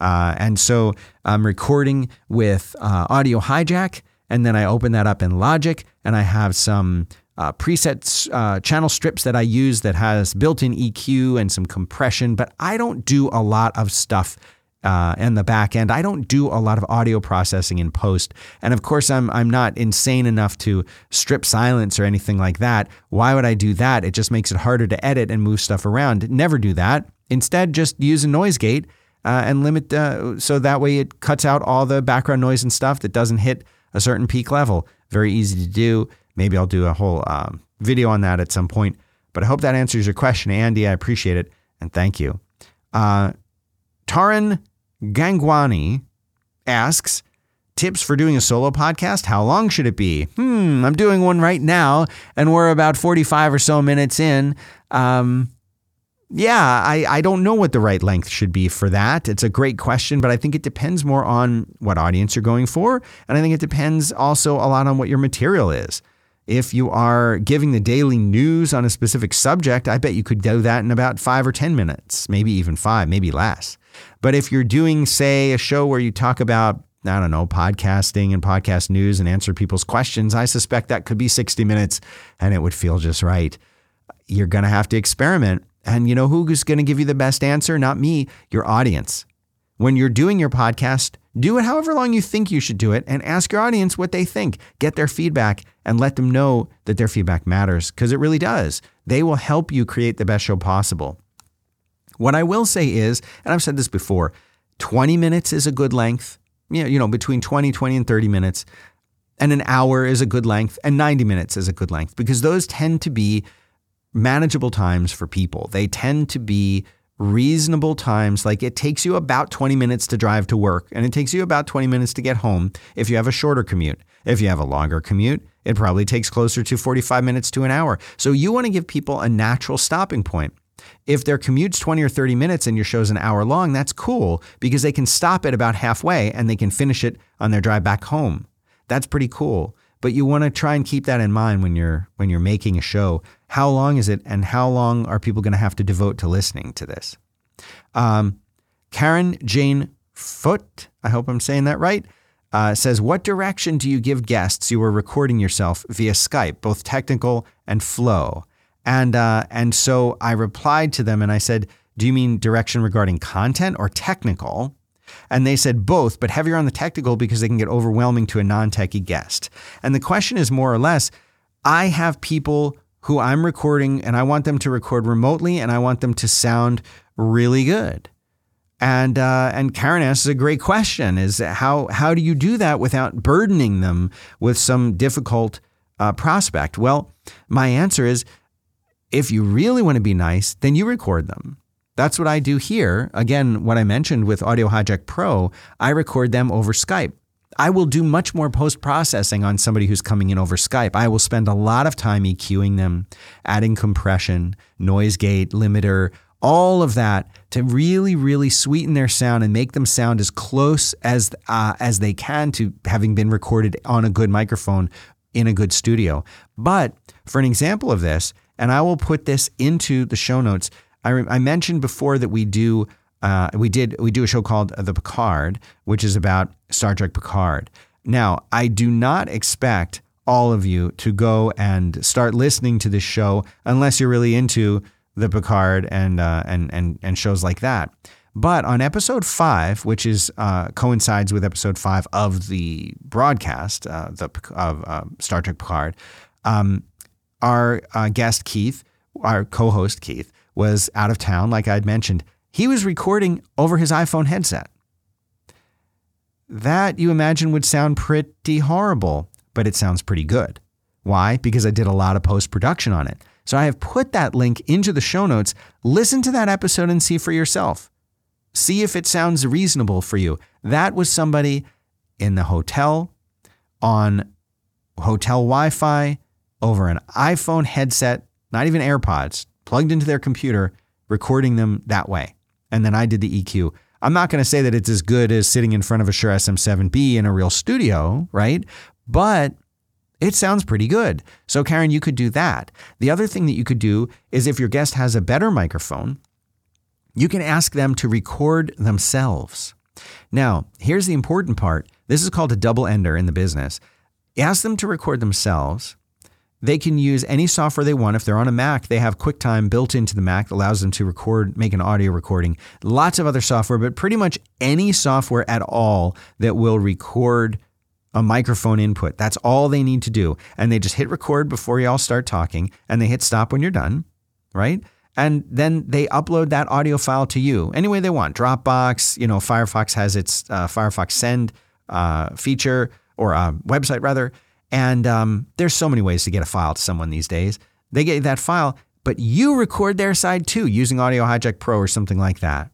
Uh, and so I'm recording with uh, Audio Hijack and then I open that up in Logic and I have some uh, presets, uh, channel strips that I use that has built-in EQ and some compression, but I don't do a lot of stuff uh, in the back end. I don't do a lot of audio processing in post, and of course, I'm I'm not insane enough to strip silence or anything like that. Why would I do that? It just makes it harder to edit and move stuff around. Never do that. Instead, just use a noise gate uh, and limit uh, so that way it cuts out all the background noise and stuff that doesn't hit a certain peak level. Very easy to do. Maybe I'll do a whole um, video on that at some point. But I hope that answers your question, Andy. I appreciate it and thank you. Uh, Taran Gangwani asks, tips for doing a solo podcast? How long should it be? Hmm, I'm doing one right now, and we're about 45 or so minutes in. Um, yeah, I, I don't know what the right length should be for that. It's a great question, but I think it depends more on what audience you're going for. And I think it depends also a lot on what your material is. If you are giving the daily news on a specific subject, I bet you could do that in about five or 10 minutes, maybe even five, maybe less. But if you're doing, say, a show where you talk about, I don't know, podcasting and podcast news and answer people's questions, I suspect that could be 60 minutes and it would feel just right. You're going to have to experiment and you know who's going to give you the best answer? Not me, your audience. When you're doing your podcast, do it however long you think you should do it and ask your audience what they think. Get their feedback and let them know that their feedback matters because it really does. They will help you create the best show possible. What I will say is, and I've said this before, 20 minutes is a good length. You know, you know, between 20, 20 and 30 minutes. And an hour is a good length and 90 minutes is a good length because those tend to be manageable times for people. They tend to be reasonable times. Like it takes you about 20 minutes to drive to work, and it takes you about 20 minutes to get home if you have a shorter commute. If you have a longer commute, it probably takes closer to 45 minutes to an hour. So you want to give people a natural stopping point. If their commute's 20 or 30 minutes and your show's an hour long, that's cool because they can stop it about halfway and they can finish it on their drive back home. That's pretty cool but you want to try and keep that in mind when you're when you're making a show. How long is it, and how long are people going to have to devote to listening to this? Um, Karen Jane Foot, I hope I'm saying that right, uh, says, "What direction do you give guests you are recording yourself via Skype, both technical and flow?" And uh, and so I replied to them and I said, "Do you mean direction regarding content or technical?" And they said both, but heavier on the technical because they can get overwhelming to a non techie guest. And the question is more or less I have people who I'm recording and I want them to record remotely and I want them to sound really good. And uh, and Karen asks a great question: Is how how do you do that without burdening them with some difficult uh, prospect? Well, my answer is, if you really want to be nice, then you record them. That's what I do here. Again, what I mentioned with Audio Hijack Pro, I record them over Skype. I will do much more post processing on somebody who's coming in over Skype. I will spend a lot of time EQing them, adding compression, noise gate, limiter, all of that to really, really sweeten their sound and make them sound as close as uh, as they can to having been recorded on a good microphone in a good studio. But for an example of this, and I will put this into the show notes. I, I mentioned before that we do uh, we did we do a show called The Picard, which is about Star Trek Picard. Now, I do not expect all of you to go and start listening to this show unless you're really into the Picard and uh, and and and shows like that. But on episode five, which is uh, coincides with episode five of the broadcast uh, the, of uh, Star Trek Picard, um, our uh, guest Keith, our co-host Keith, was out of town, like I'd mentioned. He was recording over his iPhone headset. That you imagine would sound pretty horrible, but it sounds pretty good. Why? Because I did a lot of post production on it. So I have put that link into the show notes. Listen to that episode and see for yourself. See if it sounds reasonable for you. That was somebody in the hotel on hotel Wi Fi over an iPhone headset, not even AirPods, plugged into their computer, recording them that way. And then I did the EQ. I'm not going to say that it's as good as sitting in front of a Shure SM7B in a real studio, right? But it sounds pretty good. So, Karen, you could do that. The other thing that you could do is if your guest has a better microphone, you can ask them to record themselves. Now, here's the important part this is called a double ender in the business. Ask them to record themselves. They can use any software they want. If they're on a Mac, they have QuickTime built into the Mac that allows them to record, make an audio recording. Lots of other software, but pretty much any software at all that will record a microphone input. That's all they need to do. And they just hit record before you all start talking and they hit stop when you're done, right? And then they upload that audio file to you any way they want. Dropbox, you know, Firefox has its uh, Firefox Send uh, feature or uh, website rather. And um, there's so many ways to get a file to someone these days. They get that file, but you record their side too using Audio Hijack Pro or something like that.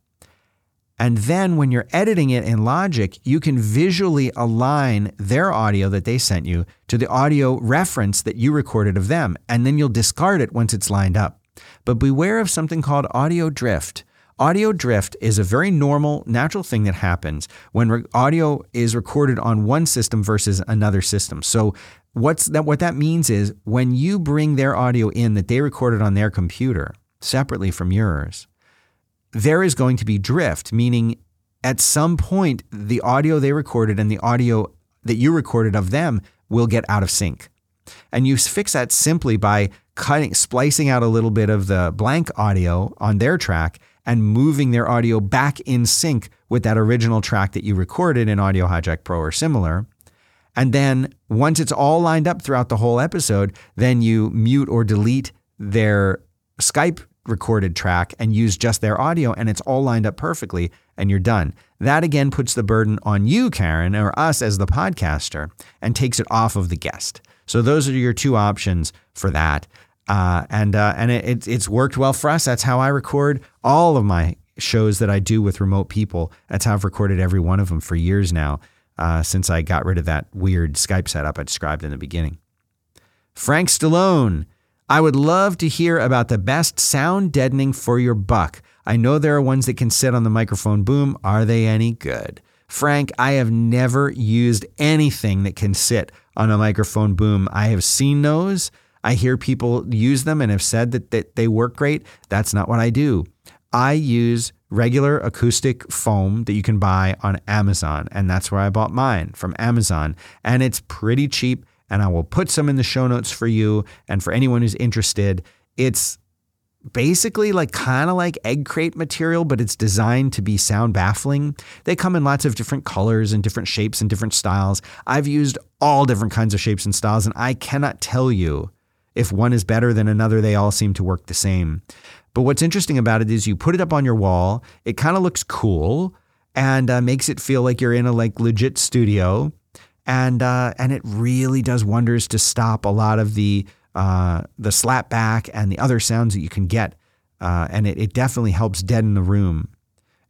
And then when you're editing it in Logic, you can visually align their audio that they sent you to the audio reference that you recorded of them. And then you'll discard it once it's lined up. But beware of something called audio drift. Audio drift is a very normal, natural thing that happens when re- audio is recorded on one system versus another system. So what's that what that means is when you bring their audio in that they recorded on their computer separately from yours, there is going to be drift, meaning at some point, the audio they recorded and the audio that you recorded of them will get out of sync. And you fix that simply by cutting, splicing out a little bit of the blank audio on their track and moving their audio back in sync with that original track that you recorded in Audio Hijack Pro or similar. And then once it's all lined up throughout the whole episode, then you mute or delete their Skype recorded track and use just their audio and it's all lined up perfectly and you're done. That again puts the burden on you, Karen, or us as the podcaster and takes it off of the guest. So those are your two options for that. Uh, and uh, and it, it's worked well for us. That's how I record all of my shows that I do with remote people. That's how I've recorded every one of them for years now, uh, since I got rid of that weird Skype setup I described in the beginning. Frank Stallone I would love to hear about the best sound deadening for your buck. I know there are ones that can sit on the microphone boom. Are they any good? Frank, I have never used anything that can sit on a microphone boom. I have seen those. I hear people use them and have said that, that they work great. That's not what I do. I use regular acoustic foam that you can buy on Amazon, and that's where I bought mine from Amazon. And it's pretty cheap and I will put some in the show notes for you and for anyone who's interested. It's basically like kind of like egg crate material, but it's designed to be sound baffling. They come in lots of different colors and different shapes and different styles. I've used all different kinds of shapes and styles, and I cannot tell you if one is better than another. They all seem to work the same. But what's interesting about it is you put it up on your wall, it kind of looks cool and uh, makes it feel like you're in a like legit studio and uh, and it really does wonders to stop a lot of the uh, the slap back and the other sounds that you can get uh, and it, it definitely helps deaden the room.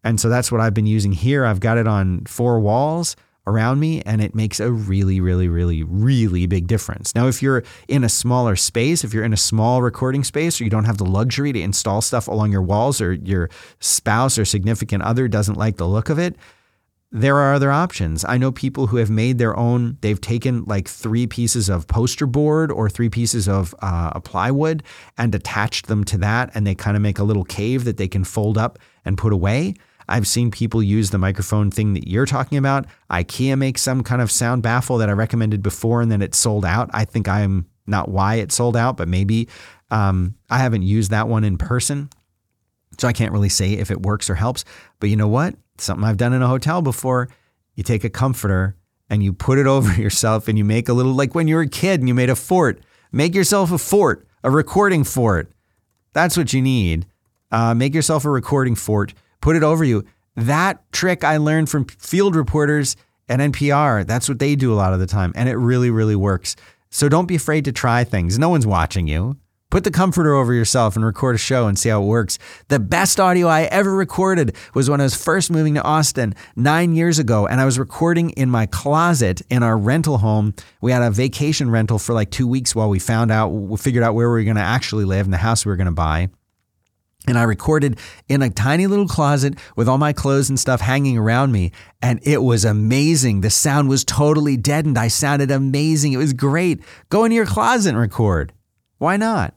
And so that's what I've been using here. I've got it on four walls around me and it makes a really really really really big difference. Now if you're in a smaller space, if you're in a small recording space or you don't have the luxury to install stuff along your walls or your spouse or significant other doesn't like the look of it, there are other options. I know people who have made their own, they've taken like three pieces of poster board or three pieces of uh, plywood and attached them to that, and they kind of make a little cave that they can fold up and put away. I've seen people use the microphone thing that you're talking about. IKEA makes some kind of sound baffle that I recommended before, and then it sold out. I think I'm not why it sold out, but maybe um, I haven't used that one in person. So I can't really say if it works or helps. But you know what? something I've done in a hotel before. You take a comforter and you put it over yourself and you make a little, like when you were a kid and you made a fort. Make yourself a fort, a recording fort. That's what you need. Uh, make yourself a recording fort, put it over you. That trick I learned from field reporters at NPR. That's what they do a lot of the time. And it really, really works. So don't be afraid to try things. No one's watching you. Put the comforter over yourself and record a show and see how it works. The best audio I ever recorded was when I was first moving to Austin nine years ago, and I was recording in my closet in our rental home. We had a vacation rental for like two weeks while we found out, we figured out where we were going to actually live and the house we were going to buy. And I recorded in a tiny little closet with all my clothes and stuff hanging around me. And it was amazing. The sound was totally deadened. I sounded amazing. It was great. Go into your closet and record. Why not?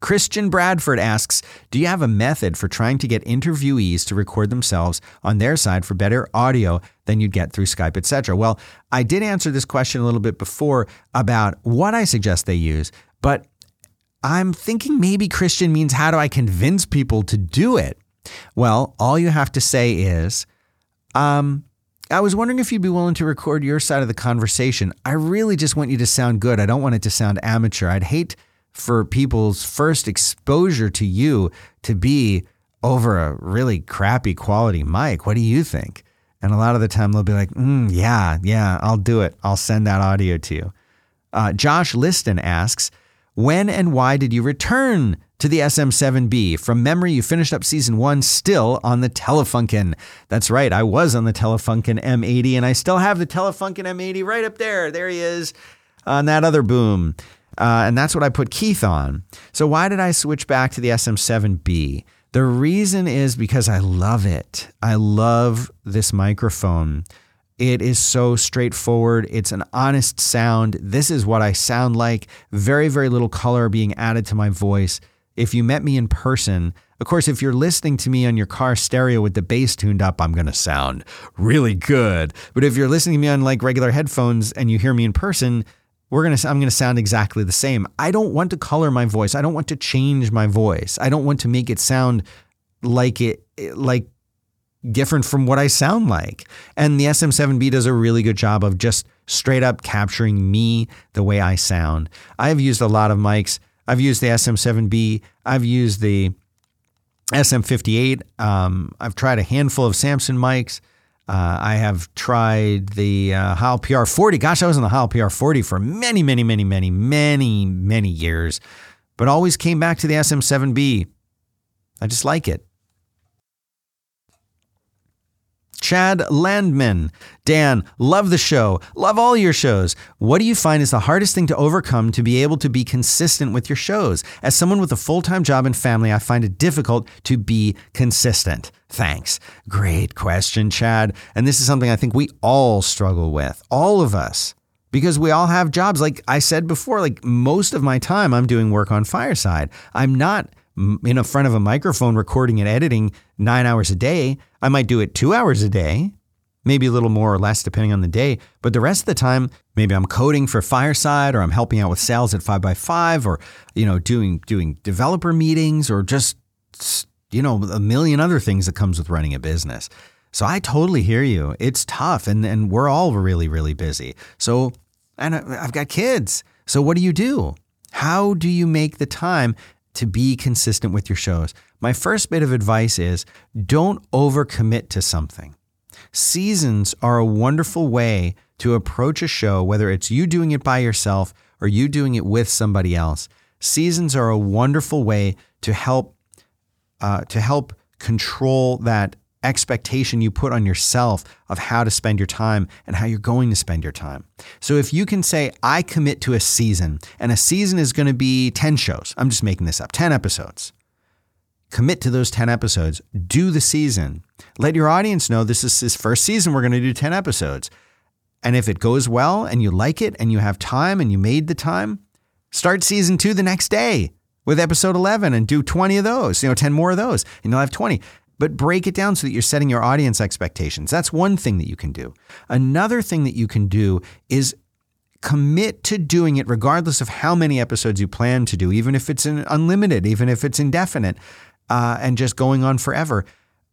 Christian Bradford asks Do you have a method for trying to get interviewees to record themselves on their side for better audio than you'd get through Skype, etc.? Well, I did answer this question a little bit before about what I suggest they use, but I'm thinking maybe Christian means how do I convince people to do it? Well, all you have to say is, um, I was wondering if you'd be willing to record your side of the conversation. I really just want you to sound good. I don't want it to sound amateur. I'd hate for people's first exposure to you to be over a really crappy quality mic. What do you think? And a lot of the time they'll be like, mm, yeah, yeah, I'll do it. I'll send that audio to you. Uh, Josh Liston asks, when and why did you return to the SM7B? From memory, you finished up season one still on the Telefunken. That's right, I was on the Telefunken M80, and I still have the Telefunken M80 right up there. There he is on that other boom. Uh, and that's what I put Keith on. So why did I switch back to the SM7B? The reason is because I love it. I love this microphone. It is so straightforward. It's an honest sound. This is what I sound like. Very, very little color being added to my voice. If you met me in person, of course, if you're listening to me on your car stereo with the bass tuned up, I'm going to sound really good. But if you're listening to me on like regular headphones and you hear me in person, we're going to I'm going to sound exactly the same. I don't want to color my voice. I don't want to change my voice. I don't want to make it sound like it like different from what I sound like. And the SM7B does a really good job of just straight up capturing me the way I sound. I've used a lot of mics. I've used the SM7B. I've used the SM58. Um, I've tried a handful of Samson mics. Uh, I have tried the uh, Heil PR40. Gosh, I was on the Heil PR40 for many, many, many, many, many, many years, but always came back to the SM7B. I just like it. Chad Landman. Dan, love the show. Love all your shows. What do you find is the hardest thing to overcome to be able to be consistent with your shows? As someone with a full time job and family, I find it difficult to be consistent. Thanks. Great question, Chad. And this is something I think we all struggle with, all of us, because we all have jobs. Like I said before, like most of my time, I'm doing work on Fireside. I'm not in front of a microphone recording and editing nine hours a day. I might do it two hours a day, maybe a little more or less depending on the day. But the rest of the time, maybe I'm coding for Fireside or I'm helping out with sales at 5by5 or, you know, doing doing developer meetings or just you know, a million other things that comes with running a business. So I totally hear you. It's tough and and we're all really really busy. So and I've got kids. So what do you do? How do you make the time to be consistent with your shows? My first bit of advice is don't overcommit to something. Seasons are a wonderful way to approach a show, whether it's you doing it by yourself or you doing it with somebody else. Seasons are a wonderful way to help uh, to help control that expectation you put on yourself of how to spend your time and how you're going to spend your time. So if you can say, I commit to a season, and a season is going to be 10 shows, I'm just making this up, 10 episodes. Commit to those 10 episodes, do the season. Let your audience know this is this first season, we're going to do 10 episodes. And if it goes well and you like it and you have time and you made the time, start season two the next day with episode 11 and do 20 of those, you know, 10 more of those, and you'll have 20 but break it down so that you're setting your audience expectations. That's one thing that you can do. Another thing that you can do is commit to doing it regardless of how many episodes you plan to do, even if it's unlimited, even if it's indefinite, uh, and just going on forever.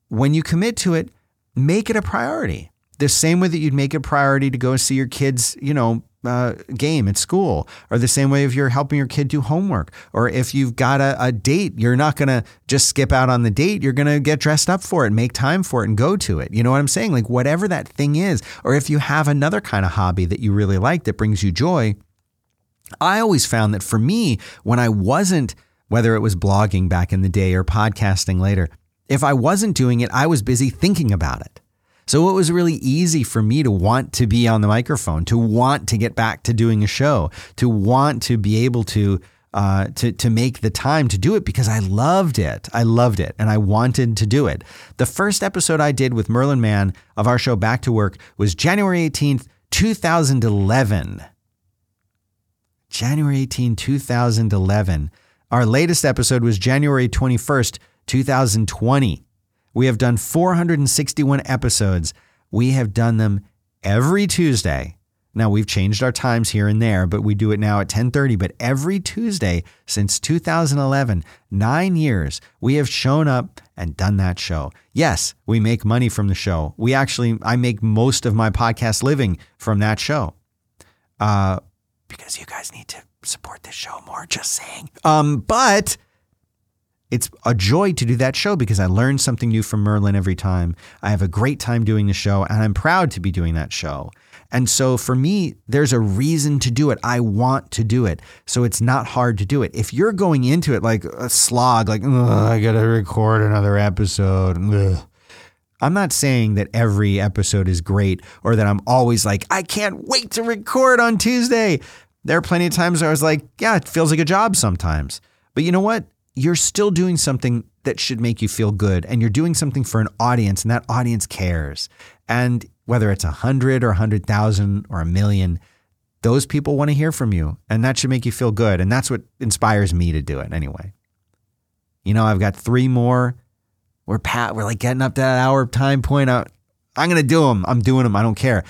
When you commit to it, make it a priority. The same way that you'd make it a priority to go see your kids, you know, uh, game at school, or the same way if you're helping your kid do homework, or if you've got a, a date, you're not going to just skip out on the date. You're going to get dressed up for it, make time for it, and go to it. You know what I'm saying? Like, whatever that thing is, or if you have another kind of hobby that you really like that brings you joy. I always found that for me, when I wasn't, whether it was blogging back in the day or podcasting later, if I wasn't doing it, I was busy thinking about it. So it was really easy for me to want to be on the microphone, to want to get back to doing a show, to want to be able to uh, to to make the time to do it because I loved it. I loved it, and I wanted to do it. The first episode I did with Merlin Mann of our show Back to Work was January eighteenth, two thousand eleven. January 18, 2011. Our latest episode was January 21st, 2020. We have done 461 episodes. We have done them every Tuesday. Now we've changed our times here and there, but we do it now at 10:30, but every Tuesday since 2011, 9 years, we have shown up and done that show. Yes, we make money from the show. We actually I make most of my podcast living from that show. Uh because you guys need to support this show more, just saying. Um but it's a joy to do that show because I learn something new from Merlin every time. I have a great time doing the show and I'm proud to be doing that show. And so for me, there's a reason to do it. I want to do it. So it's not hard to do it. If you're going into it like a slog, like, I got to record another episode. Ugh. I'm not saying that every episode is great or that I'm always like, I can't wait to record on Tuesday. There are plenty of times I was like, yeah, it feels like a job sometimes. But you know what? You're still doing something that should make you feel good and you're doing something for an audience and that audience cares. And whether it's a hundred or a hundred thousand or a million, those people want to hear from you and that should make you feel good. And that's what inspires me to do it anyway. You know, I've got three more. We're pat, we're like getting up to that hour time point. I'm going to do them. I'm doing them. I don't care.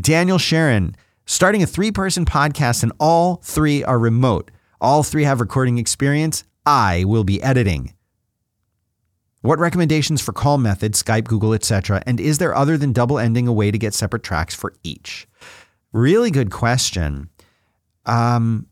Daniel Sharon, starting a three person podcast and all three are remote. All three have recording experience. I will be editing. What recommendations for call methods, Skype, Google, etc., and is there other than double ending a way to get separate tracks for each? Really good question. Um,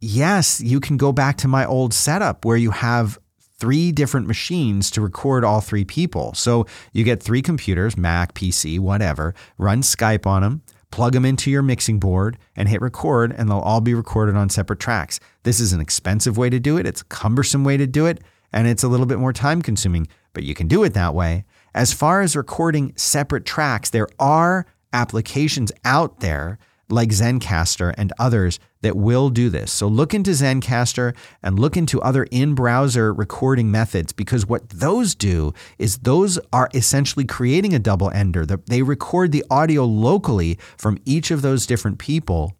yes, you can go back to my old setup where you have three different machines to record all three people. So you get three computers, Mac, PC, whatever, run Skype on them, plug them into your mixing board and hit record, and they'll all be recorded on separate tracks. This is an expensive way to do it, it's a cumbersome way to do it, and it's a little bit more time consuming, but you can do it that way. As far as recording separate tracks, there are applications out there like Zencastr and others that will do this. So look into Zencastr and look into other in browser recording methods because what those do is those are essentially creating a double ender. They record the audio locally from each of those different people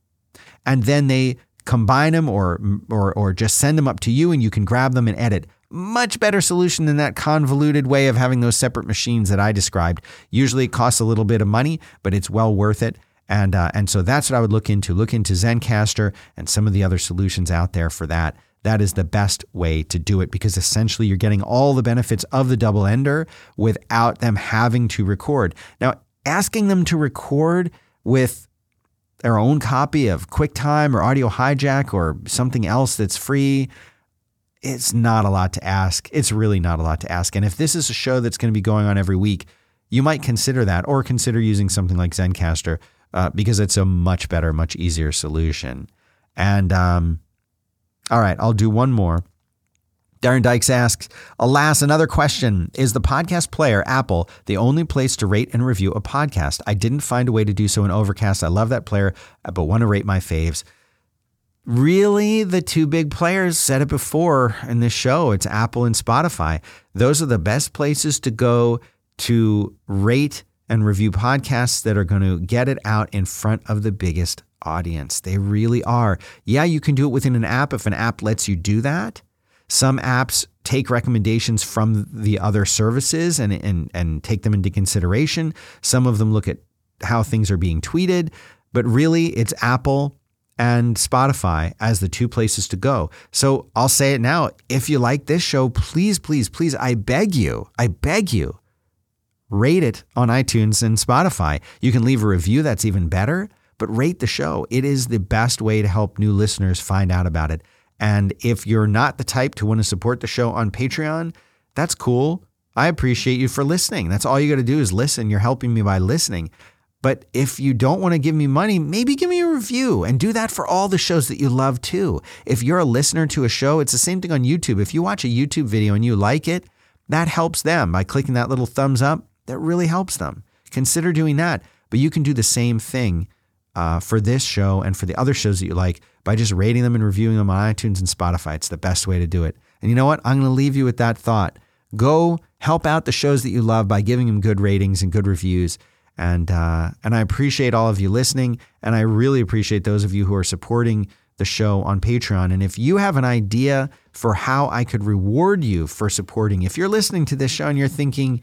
and then they combine them or, or, or just send them up to you and you can grab them and edit. Much better solution than that convoluted way of having those separate machines that I described. Usually it costs a little bit of money, but it's well worth it. And, uh, and so that's what I would look into. Look into Zencastr and some of the other solutions out there for that. That is the best way to do it because essentially you're getting all the benefits of the double ender without them having to record. Now, asking them to record with their own copy of QuickTime or Audio Hijack or something else that's free, it's not a lot to ask. It's really not a lot to ask. And if this is a show that's going to be going on every week, you might consider that or consider using something like Zencastr uh, because it's a much better, much easier solution. And um, All right, I'll do one more. Darren Dykes asks, Alas, another question. Is the podcast player, Apple, the only place to rate and review a podcast? I didn't find a way to do so in Overcast. I love that player, but want to rate my faves. Really, the two big players said it before in this show. It's Apple and Spotify. Those are the best places to go to rate and review podcasts that are going to get it out in front of the biggest audience. They really are. Yeah, you can do it within an app if an app lets you do that. Some apps take recommendations from the other services and, and, and take them into consideration. Some of them look at how things are being tweeted, but really it's Apple and Spotify as the two places to go. So I'll say it now. If you like this show, please, please, please, I beg you, I beg you, rate it on iTunes and Spotify. You can leave a review, that's even better, but rate the show. It is the best way to help new listeners find out about it. And if you're not the type to want to support the show on Patreon, that's cool. I appreciate you for listening. That's all you got to do is listen. You're helping me by listening. But if you don't want to give me money, maybe give me a review and do that for all the shows that you love too. If you're a listener to a show, it's the same thing on YouTube. If you watch a YouTube video and you like it, that helps them by clicking that little thumbs up. That really helps them. Consider doing that. But you can do the same thing uh, for this show and for the other shows that you like by just rating them and reviewing them on iTunes and Spotify. It's the best way to do it. And you know what? I'm going to leave you with that thought. Go help out the shows that you love by giving them good ratings and good reviews. And uh, and I appreciate all of you listening, and I really appreciate those of you who are supporting the show on Patreon. And if you have an idea for how I could reward you for supporting, if you're listening to this show and you're thinking,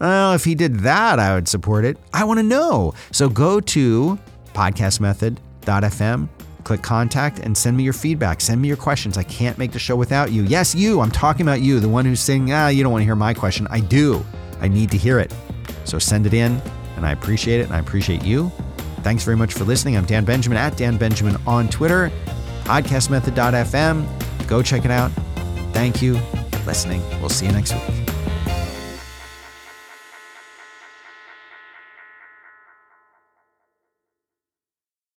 well, if he did that, I would support it. I want to know. So go to podcastmethod.fm, click contact, and send me your feedback. Send me your questions. I can't make the show without you. Yes, you. I'm talking about you, the one who's saying, ah, you don't want to hear my question. I do. I need to hear it. So send it in, and I appreciate it, and I appreciate you. Thanks very much for listening. I'm Dan Benjamin at Dan Benjamin on Twitter, podcastmethod.fm. Go check it out. Thank you for listening. We'll see you next week.